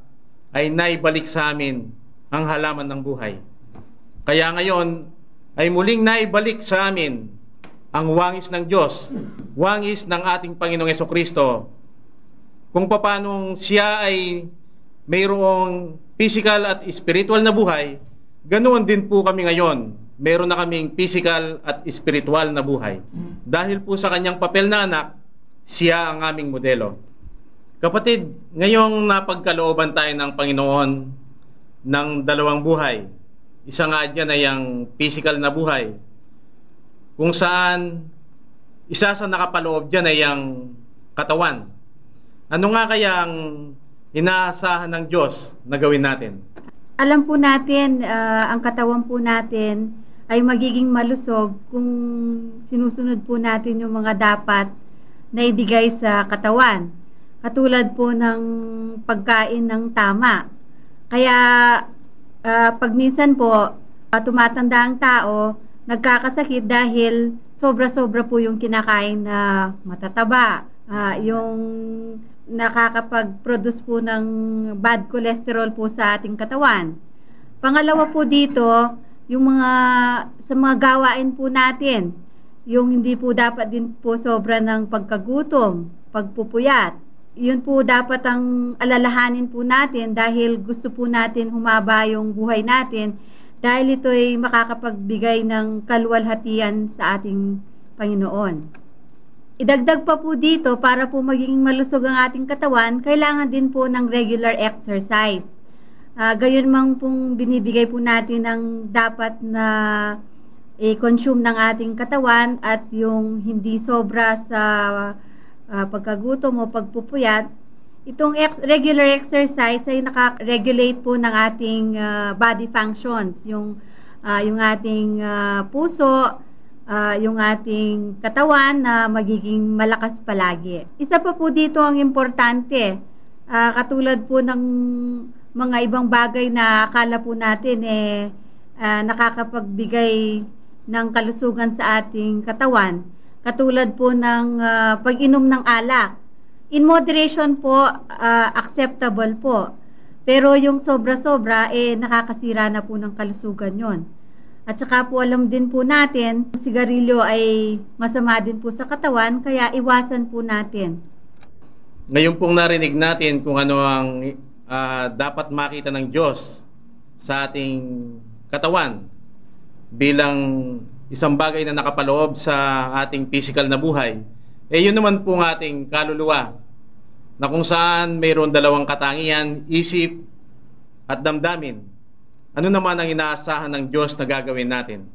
ay naibalik sa amin ang halaman ng buhay. Kaya ngayon ay muling naibalik sa amin ang wangis ng Diyos, wangis ng ating Panginoong Kristo, kung paanong siya ay mayroong physical at spiritual na buhay, ganoon din po kami ngayon. Meron na kaming physical at spiritual na buhay. Dahil po sa kanyang papel na anak, siya ang aming modelo. Kapatid, ngayong napagkalooban tayo ng Panginoon ng dalawang buhay. Isa nga dyan ay ang physical na buhay. Kung saan isa sa nakapaloob dyan ay ang katawan. Ano nga kaya ang inaasahan ng Diyos na gawin natin? Alam po natin, uh, ang katawan po natin ay magiging malusog kung sinusunod po natin yung mga dapat na ibigay sa katawan. Katulad po ng pagkain ng tama. Kaya uh, pag minsan po uh, tumatanda ang tao, nagkakasakit dahil sobra-sobra po yung kinakain na matataba. Uh, yung nakakapag-produce po ng bad cholesterol po sa ating katawan. Pangalawa po dito, yung mga sa mga gawain po natin, yung hindi po dapat din po sobra ng pagkagutom, pagpupuyat yun po dapat ang alalahanin po natin dahil gusto po natin humaba yung buhay natin dahil ito ay makakapagbigay ng kaluwalhatian sa ating Panginoon. Idagdag pa po dito para po maging malusog ang ating katawan, kailangan din po ng regular exercise. Uh, gayon mang pong binibigay po natin ng dapat na i-consume ng ating katawan at yung hindi sobra sa ah, pagkagutom o pagpupuyat, itong ex- regular exercise ay naka-regulate po ng ating ah, body functions, yung ah, yung ating ah, puso, ah, yung ating katawan na magiging malakas palagi. Isa pa po dito ang importante, ah, katulad po ng mga ibang bagay na akala po natin eh ah, nakakapagbigay ng kalusugan sa ating katawan. Katulad po ng ah, pag-inom ng alak. In moderation po, ah, acceptable po. Pero yung sobra-sobra, eh, nakakasira na po ng kalusugan yon. At saka po alam din po natin, sigarilyo ay masama din po sa katawan, kaya iwasan po natin. Ngayon pong narinig natin kung ano ang ah, dapat makita ng Diyos sa ating katawan bilang isang bagay na nakapaloob sa ating physical na buhay. Eh yun naman po ang ating kaluluwa na kung saan mayroon dalawang katangian, isip at damdamin. Ano naman ang inaasahan ng Diyos na gagawin natin?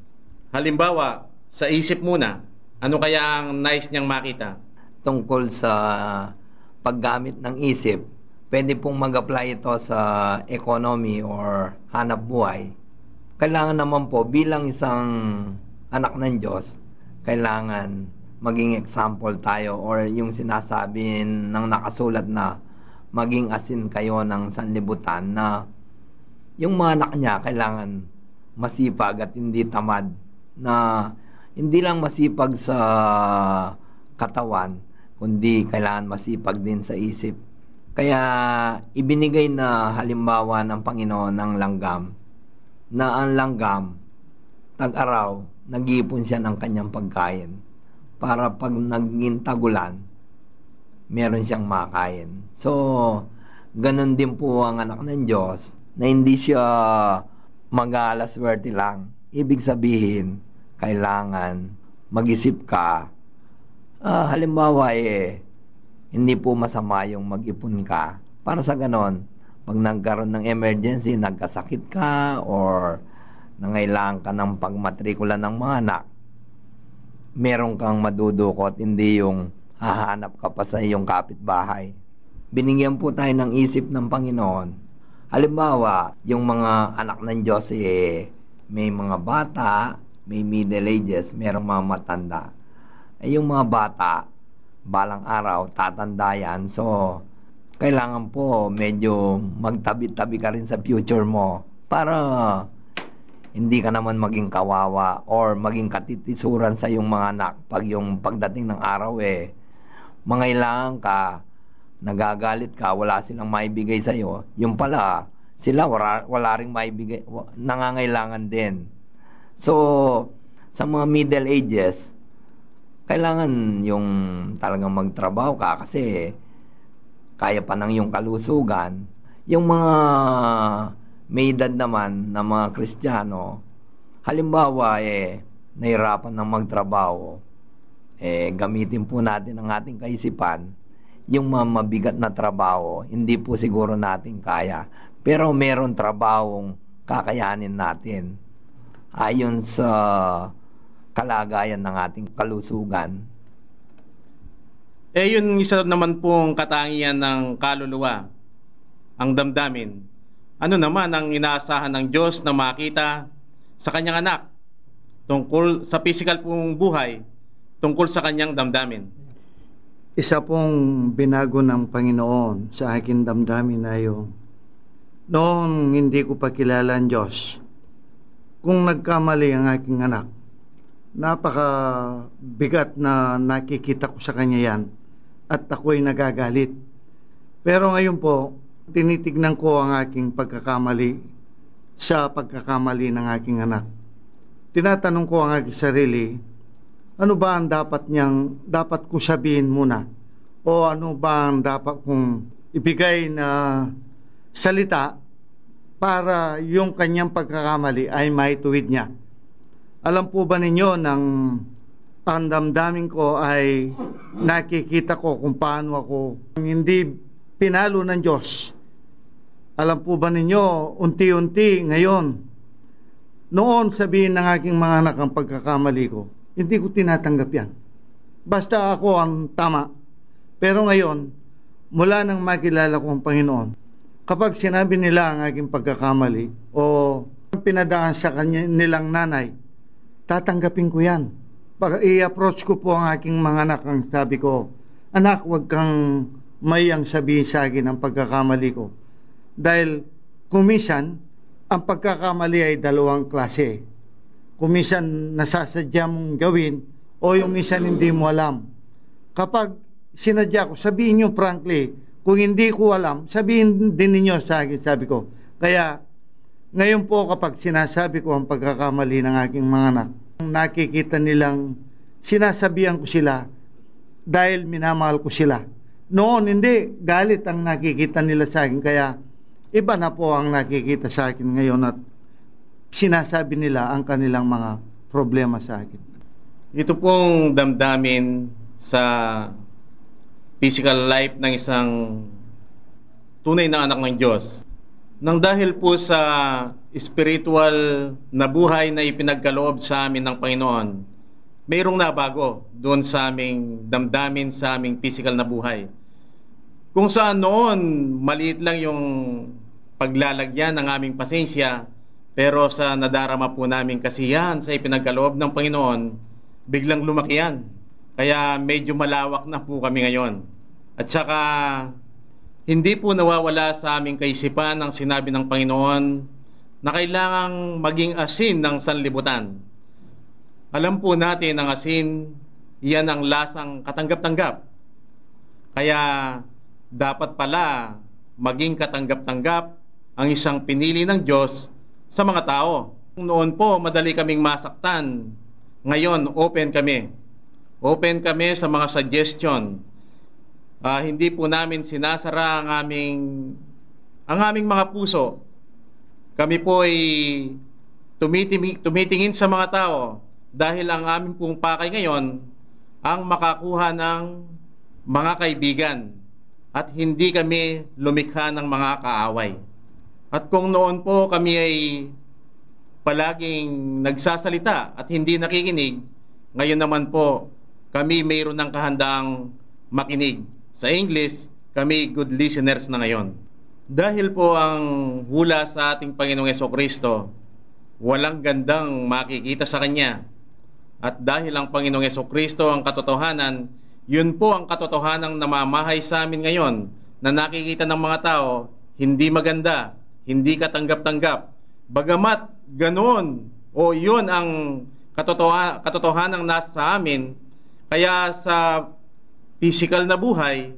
Halimbawa, sa isip muna, ano kaya ang nais niyang makita? tungkol sa paggamit ng isip, pwede pong mag-apply ito sa economy or hanap buhay. Kailangan naman po bilang isang anak ng Diyos, kailangan maging example tayo or yung sinasabi ng nakasulat na maging asin kayo ng sanlibutan na yung mga anak niya kailangan masipag at hindi tamad na hindi lang masipag sa katawan kundi kailangan masipag din sa isip. Kaya ibinigay na halimbawa ng Panginoon ng langgam na ang langgam tag-araw nag-iipon siya ng kanyang pagkain para pag naging tagulan meron siyang makain. So, ganun din po ang anak ng Diyos na hindi siya mag-aalaswerte lang. Ibig sabihin, kailangan mag-isip ka Ah, halimbawa eh, hindi po masama yung mag-ipon ka. Para sa ganon, pag nagkaroon ng emergency, nagkasakit ka, or nangailangan ka ng pagmatrikula ng mga anak, meron kang madudukot, hindi yung hahanap ka pa sa iyong kapitbahay. Binigyan po tayo ng isip ng Panginoon. Halimbawa, yung mga anak ng Diyos eh, may mga bata, may middle ages, merong mga matanda eh yung mga bata, balang araw, tatanda yan. So, kailangan po medyo magtabi-tabi ka rin sa future mo para hindi ka naman maging kawawa or maging katitisuran sa iyong mga anak pag yung pagdating ng araw eh mangailangan ka nagagalit ka wala silang maibigay sa iyo yung pala sila wala, wala ring maibigay nangangailangan din. So sa mga middle ages kailangan yung talagang magtrabaho ka kasi kaya pa ng yung kalusugan. Yung mga may edad naman na mga Kristiyano, halimbawa eh, nahirapan ng magtrabaho, eh, gamitin po natin ang ating kaisipan, yung mga mabigat na trabaho, hindi po siguro natin kaya. Pero meron trabahong kakayanin natin. Ayon sa kalagayan ng ating kalusugan. Eh yun isa naman pong katangian ng kaluluwa, ang damdamin. Ano naman ang inaasahan ng Diyos na makita sa kanyang anak tungkol sa physical pong buhay, tungkol sa kanyang damdamin? Isa pong binago ng Panginoon sa akin damdamin na yung noong hindi ko pa kilala ang Diyos, kung nagkamali ang aking anak, napaka bigat na nakikita ko sa kanya yan at ako'y nagagalit. Pero ngayon po, tinitignan ko ang aking pagkakamali sa pagkakamali ng aking anak. Tinatanong ko ang aking sarili, ano ba ang dapat niyang, dapat ko sabihin muna? O ano ba ang dapat kong ibigay na salita para yung kanyang pagkakamali ay maituwid niya? Alam po ba ninyo nang ang damdamin ko ay nakikita ko kung paano ako hindi pinalo ng Diyos. Alam po ba ninyo, unti-unti ngayon, noon sabihin ng aking mga anak ang pagkakamali ko, hindi ko tinatanggap yan. Basta ako ang tama. Pero ngayon, mula nang makilala ko ang Panginoon, kapag sinabi nila ang aking pagkakamali o pinadaan sa kanya nilang nanay, tatanggapin ko yan. Pag i-approach ko po ang aking mga anak, ang sabi ko, anak, huwag kang mayang sabihin sa akin ang pagkakamali ko. Dahil kumisan, ang pagkakamali ay dalawang klase. Kumisan nasasadya mong gawin o yung minsan hindi mo alam. Kapag sinadya ko, sabihin nyo frankly, kung hindi ko alam, sabihin din ninyo sa akin, sabi ko. Kaya, ngayon po kapag sinasabi ko ang pagkakamali ng aking mga anak, nakikita nilang sinasabihan ko sila dahil minamahal ko sila. Noon, hindi. Galit ang nakikita nila sa akin. Kaya, iba na po ang nakikita sa akin ngayon at sinasabi nila ang kanilang mga problema sa akin. Ito pong damdamin sa physical life ng isang tunay na anak ng Diyos. Nang dahil po sa spiritual na buhay na ipinagkaloob sa amin ng Panginoon, mayroong nabago doon sa aming damdamin sa aming physical na buhay. Kung saan noon, maliit lang yung paglalagyan ng aming pasensya, pero sa nadarama po namin kasiyahan sa ipinagkaloob ng Panginoon, biglang lumaki yan. Kaya medyo malawak na po kami ngayon. At saka, hindi po nawawala sa aming kaisipan ang sinabi ng Panginoon na kailangang maging asin ng sanlibutan. Alam po natin ang asin, iyan ang lasang katanggap-tanggap. Kaya dapat pala maging katanggap-tanggap ang isang pinili ng Diyos sa mga tao. Noon po, madali kaming masaktan. Ngayon, open kami. Open kami sa mga suggestion. Uh, hindi po namin sinasara ang aming ang aming mga puso. Kami po ay tumitingin, tumitingin sa mga tao dahil ang aming pong pakay ngayon ang makakuha ng mga kaibigan at hindi kami lumikha ng mga kaaway. At kung noon po kami ay palaging nagsasalita at hindi nakikinig, ngayon naman po kami mayroon ng kahandang makinig. Sa English, kami good listeners na ngayon. Dahil po ang hula sa ating Panginoong Yeso Kristo, walang gandang makikita sa Kanya. At dahil ang Panginoong Yeso Kristo ang katotohanan, yun po ang katotohanan namamahay sa amin ngayon na nakikita ng mga tao, hindi maganda, hindi katanggap-tanggap. Bagamat ganoon o yun ang katotohanan, katotohanan nasa sa amin, kaya sa physical na buhay,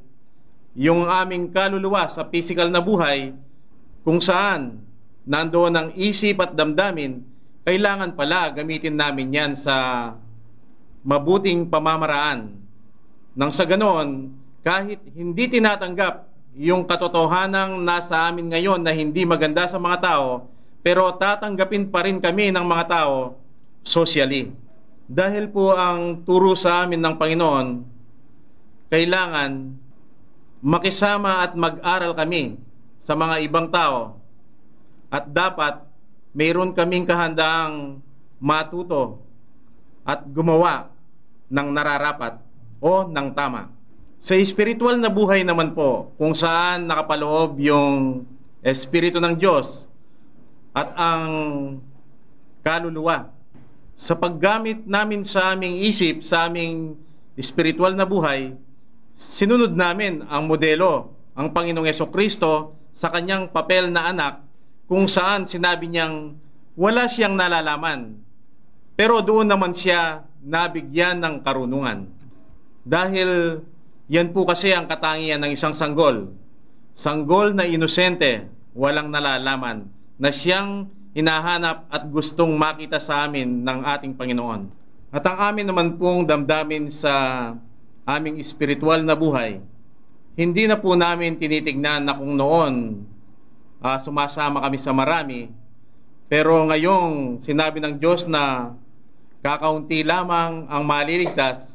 yung aming kaluluwa sa physical na buhay, kung saan nandoon ang isip at damdamin, kailangan pala gamitin namin yan sa mabuting pamamaraan nang sa ganoon, kahit hindi tinatanggap yung katotohanang nasa amin ngayon na hindi maganda sa mga tao, pero tatanggapin pa rin kami ng mga tao socially. Dahil po ang turo sa amin ng Panginoon, kailangan makisama at mag-aral kami sa mga ibang tao at dapat mayroon kaming kahandang matuto at gumawa ng nararapat o ng tama. Sa spiritual na buhay naman po, kung saan nakapaloob yung Espiritu ng Diyos at ang kaluluwa. Sa paggamit namin sa aming isip, sa aming spiritual na buhay, sinunod namin ang modelo, ang Panginoong Yeso Kristo sa kanyang papel na anak kung saan sinabi niyang wala siyang nalalaman. Pero doon naman siya nabigyan ng karunungan. Dahil yan po kasi ang katangian ng isang sanggol. Sanggol na inosente, walang nalalaman, na siyang hinahanap at gustong makita sa amin ng ating Panginoon. At ang amin naman pong damdamin sa aming espiritual na buhay, hindi na po namin tinitignan na kung noon uh, sumasama kami sa marami, pero ngayong sinabi ng Diyos na kakaunti lamang ang maliligtas,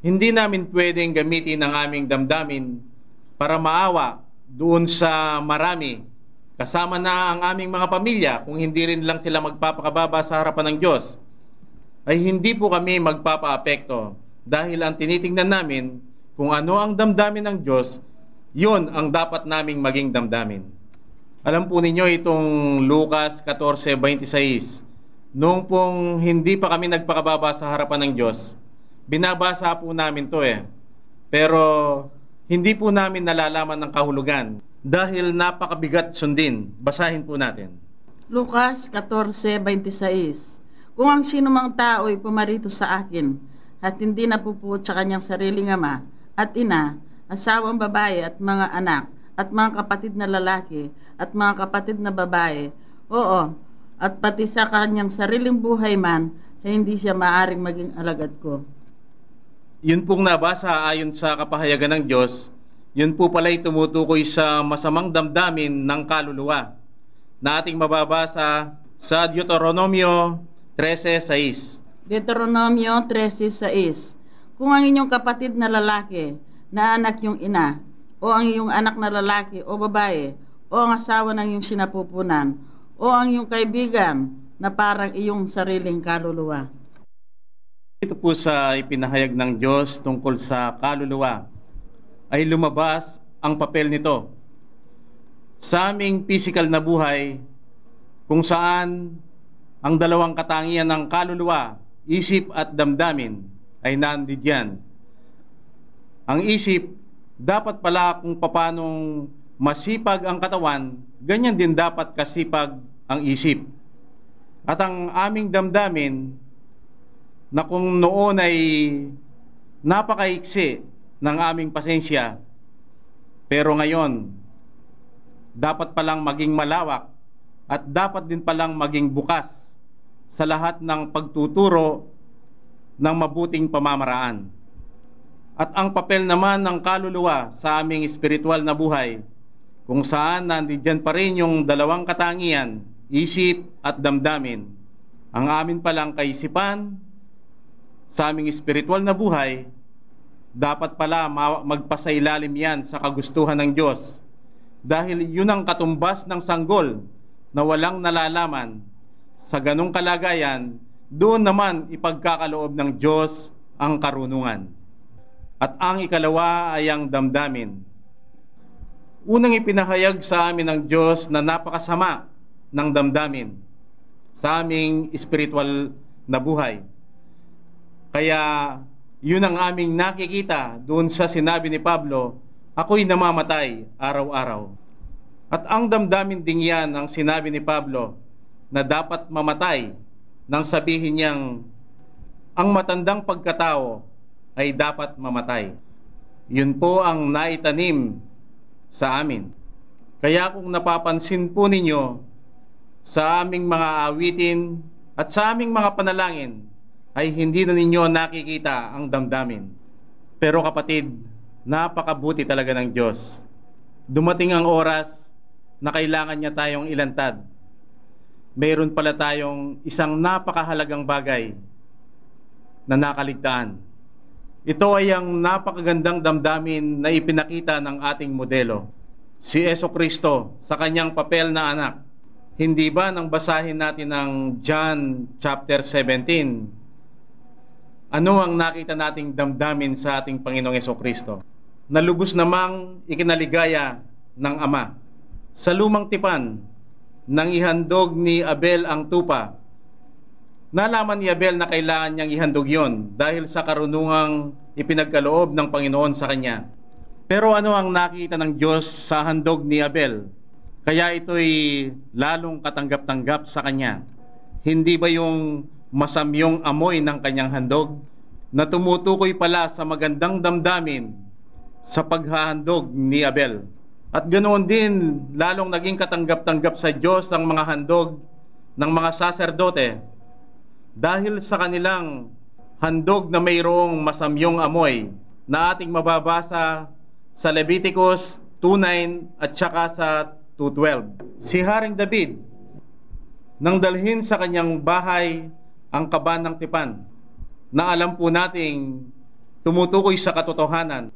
hindi namin pwedeng gamitin ang aming damdamin para maawa doon sa marami. Kasama na ang aming mga pamilya kung hindi rin lang sila magpapakababa sa harapan ng Diyos. Ay hindi po kami magpapaapekto dahil ang tinitingnan namin kung ano ang damdamin ng Diyos, yun ang dapat naming maging damdamin. Alam po ninyo itong Lucas 14:26. Noong pong hindi pa kami nagpakababa sa harapan ng Diyos, binabasa po namin to eh. Pero hindi po namin nalalaman ng kahulugan dahil napakabigat sundin. Basahin po natin. Lucas 14:26 Kung ang sinumang tao ay pumarito sa akin at hindi napupuot sa kanyang sariling ama at ina, asawang babae at mga anak at mga kapatid na lalaki at mga kapatid na babae, oo, at pati sa kanyang sariling buhay man, ay hindi siya maaring maging alagad ko. Yun pong nabasa ayon sa kapahayagan ng Diyos, yun po pala'y tumutukoy sa masamang damdamin ng kaluluwa na ating mababasa sa Deuteronomio 13.6. Deuteronomio 13.6 Kung ang inyong kapatid na lalaki na anak yung ina, o ang iyong anak na lalaki o babae, o ang asawa ng iyong sinapupunan, o ang iyong kaibigan na parang iyong sariling kaluluwa. Ito po sa ipinahayag ng Diyos tungkol sa kaluluwa ay lumabas ang papel nito sa aming physical na buhay kung saan ang dalawang katangian ng kaluluwa, isip at damdamin ay nandiyan. Ang isip, dapat pala kung papanong masipag ang katawan, ganyan din dapat kasipag ang isip. At ang aming damdamin na kung noon ay napakaiksi ng aming pasensya, pero ngayon, dapat palang maging malawak at dapat din palang maging bukas sa lahat ng pagtuturo ng mabuting pamamaraan. At ang papel naman ng kaluluwa sa aming espiritual na buhay, kung saan nandiyan pa rin yung dalawang katangian, isip at damdamin. Ang amin palang kaisipan sa aming espiritual na buhay, dapat pala magpasailalim yan sa kagustuhan ng Diyos. Dahil yun ang katumbas ng sanggol na walang nalalaman. Sa ganong kalagayan, doon naman ipagkakaloob ng Diyos ang karunungan. At ang ikalawa ay ang damdamin. Unang ipinahayag sa amin ng Diyos na napakasama ng damdamin sa aming spiritual na buhay. Kaya yun ang aming nakikita doon sa sinabi ni Pablo, ako'y namamatay araw-araw. At ang damdamin din yan ang sinabi ni Pablo na dapat mamatay nang sabihin niyang ang matandang pagkatao ay dapat mamatay. Yun po ang naitanim sa amin. Kaya kung napapansin po ninyo sa aming mga awitin at sa aming mga panalangin, ay hindi na ninyo nakikita ang damdamin. Pero kapatid, napakabuti talaga ng Diyos. Dumating ang oras na kailangan niya tayong ilantad. Mayroon pala tayong isang napakahalagang bagay na nakaligtaan. Ito ay ang napakagandang damdamin na ipinakita ng ating modelo, si Eso Kristo sa kanyang papel na anak. Hindi ba nang basahin natin ng John chapter 17, ano ang nakita nating damdamin sa ating Panginoong Eso Kristo? Nalubos namang ikinaligaya ng Ama. Sa lumang tipan, nang ihandog ni Abel ang tupa Nalaman ni Abel na kailangan niyang ihandog yon dahil sa karunungang ipinagkaloob ng Panginoon sa kanya. Pero ano ang nakita ng Diyos sa handog ni Abel? Kaya ito'y lalong katanggap-tanggap sa kanya. Hindi ba yung masamyong amoy ng kanyang handog na tumutukoy pala sa magandang damdamin sa paghahandog ni Abel? At ganoon din, lalong naging katanggap-tanggap sa Diyos ang mga handog ng mga saserdote dahil sa kanilang handog na mayroong masamyong amoy na ating mababasa sa Leviticus 2.9 at saka sa 2.12. Si Haring David, nang dalhin sa kanyang bahay ang kaban ng tipan, na alam po nating tumutukoy sa katotohanan,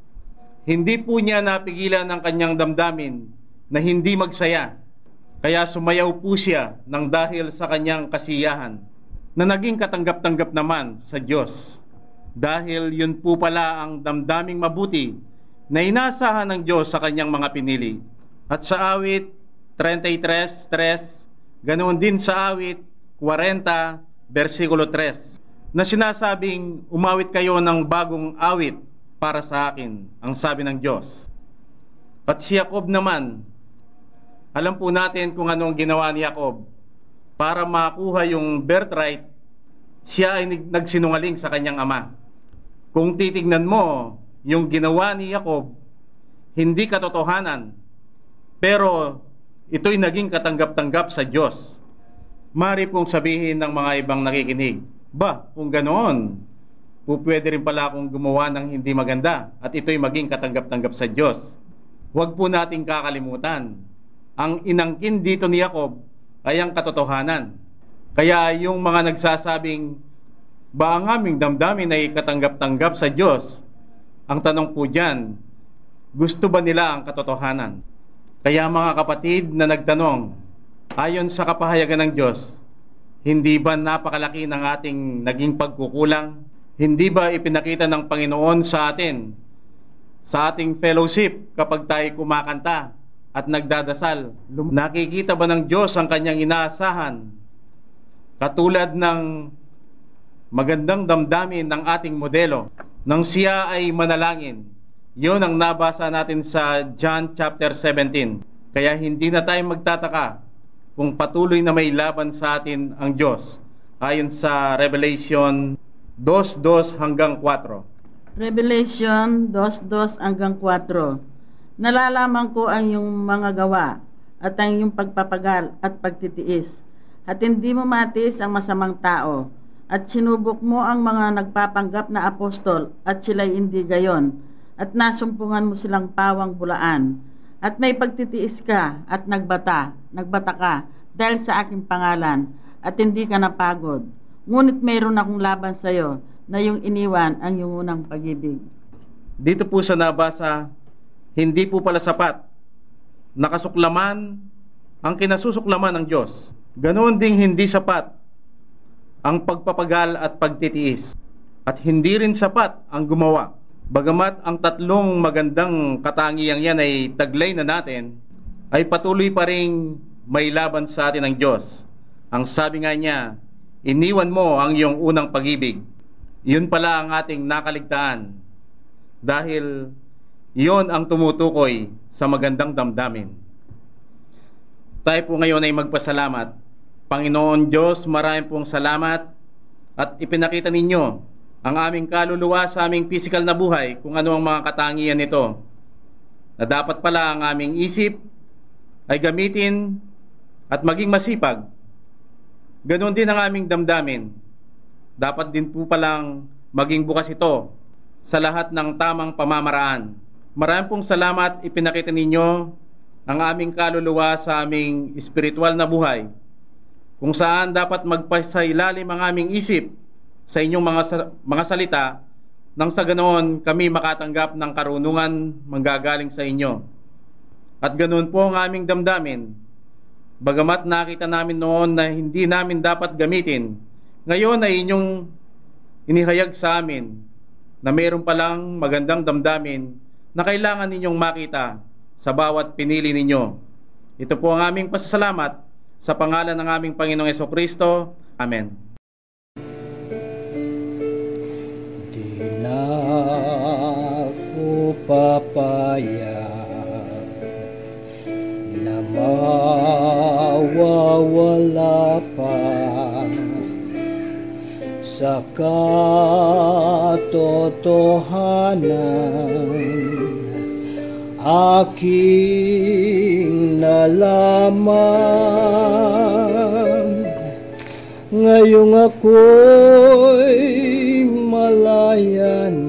hindi po niya napigilan ang kanyang damdamin na hindi magsaya. Kaya sumayaw po siya ng dahil sa kanyang kasiyahan na naging katanggap-tanggap naman sa Diyos. Dahil yun po pala ang damdaming mabuti na inasahan ng Diyos sa kanyang mga pinili. At sa awit 33.3, ganoon din sa awit 40, versikulo 3, na sinasabing umawit kayo ng bagong awit para sa akin, ang sabi ng Diyos. At si Jacob naman, alam po natin kung ano ang ginawa ni Jacob para makuha yung birthright, siya ay nagsinungaling sa kanyang ama. Kung titignan mo yung ginawa ni Jacob, hindi katotohanan, pero ito'y naging katanggap-tanggap sa Diyos. Mari pong sabihin ng mga ibang nakikinig, ba, kung ganoon, po pwede rin pala akong gumawa ng hindi maganda at ito'y maging katanggap-tanggap sa Diyos. Huwag po nating kakalimutan, ang inangkin dito ni Jacob ay ang katotohanan. Kaya yung mga nagsasabing ba ang aming damdamin ay katanggap-tanggap sa Diyos? Ang tanong po dyan, gusto ba nila ang katotohanan? Kaya mga kapatid na nagtanong, ayon sa kapahayagan ng Diyos, hindi ba napakalaki ng ating naging pagkukulang? Hindi ba ipinakita ng Panginoon sa atin, sa ating fellowship kapag tayo kumakanta at nagdadasal? Nakikita ba ng Diyos ang kanyang inaasahan? Katulad ng magandang damdamin ng ating modelo nang siya ay manalangin. Yun ang nabasa natin sa John chapter 17. Kaya hindi na tayo magtataka kung patuloy na may laban sa atin ang Diyos ayon sa Revelation 2.2 hanggang 4. Revelation 2.2 hanggang 4 Nalalaman ko ang iyong mga gawa at ang iyong pagpapagal at pagtitiis. At hindi mo matis ang masamang tao at sinubok mo ang mga nagpapanggap na apostol at sila'y hindi gayon. At nasumpungan mo silang pawang bulaan at may pagtitiis ka at nagbata, nagbata ka dahil sa aking pangalan at hindi ka napagod. Ngunit mayroon akong laban sa iyo na yung iniwan ang iyong unang pag-ibig. Dito po sa nabasa, hindi po pala sapat. Nakasuklaman ang kinasusuklaman ng Diyos. Ganoon ding hindi sapat ang pagpapagal at pagtitiis. At hindi rin sapat ang gumawa. Bagamat ang tatlong magandang katangiang yan ay taglay na natin, ay patuloy pa rin may laban sa atin ng Diyos. Ang sabi nga niya, iniwan mo ang iyong unang pag-ibig. Yun pala ang ating nakaligtaan. Dahil iyon ang tumutukoy sa magandang damdamin. Tayo po ngayon ay magpasalamat Panginoon Diyos, maraming pong salamat at ipinakita ninyo ang aming kaluluwa sa aming physical na buhay kung ano ang mga katangian nito. Na dapat pala ang aming isip ay gamitin at maging masipag. Ganon din ang aming damdamin. Dapat din po palang maging bukas ito sa lahat ng tamang pamamaraan. Maraming pong salamat ipinakita ninyo ang aming kaluluwa sa aming espiritual na buhay kung saan dapat magpasailalim ang aming isip sa inyong mga, mga salita nang sa ganoon kami makatanggap ng karunungan manggagaling sa inyo. At ganoon po ang aming damdamin. Bagamat nakita namin noon na hindi namin dapat gamitin, ngayon ay inyong inihayag sa amin na mayroon palang magandang damdamin na kailangan ninyong makita sa bawat pinili ninyo. Ito po ang aming pasasalamat sa pangalan ng aming Panginoong Kristo. Amen. Papayag na mawawala pa sa katotohanan. Aking nalaman ngayong ako'y malaya na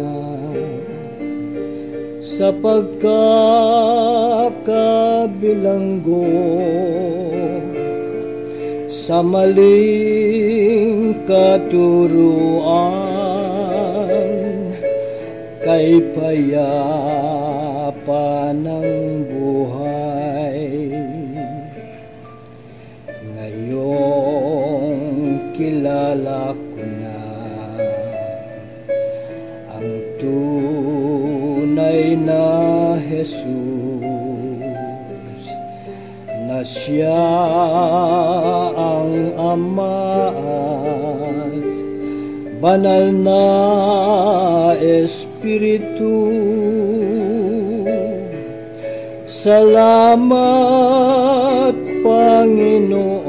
sa pagkakabilanggo sa maling katuruan kay payat pa ng buhay. Ngayong kilala Jesus na siya ang Ama at banal na Espiritu. Salamat, Panginoon,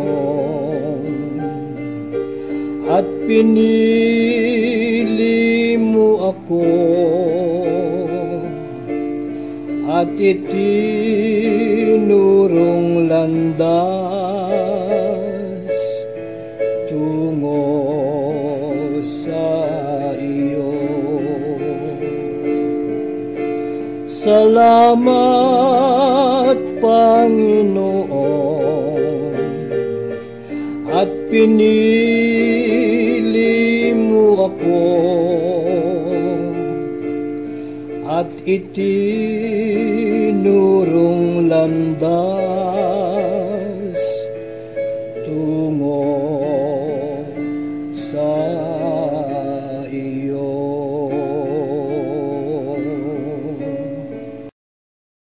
at pinili mo ako at itinurong landas tungo sa iyo. Salamat, Panginoon, at pinili mo ako at itinurong landas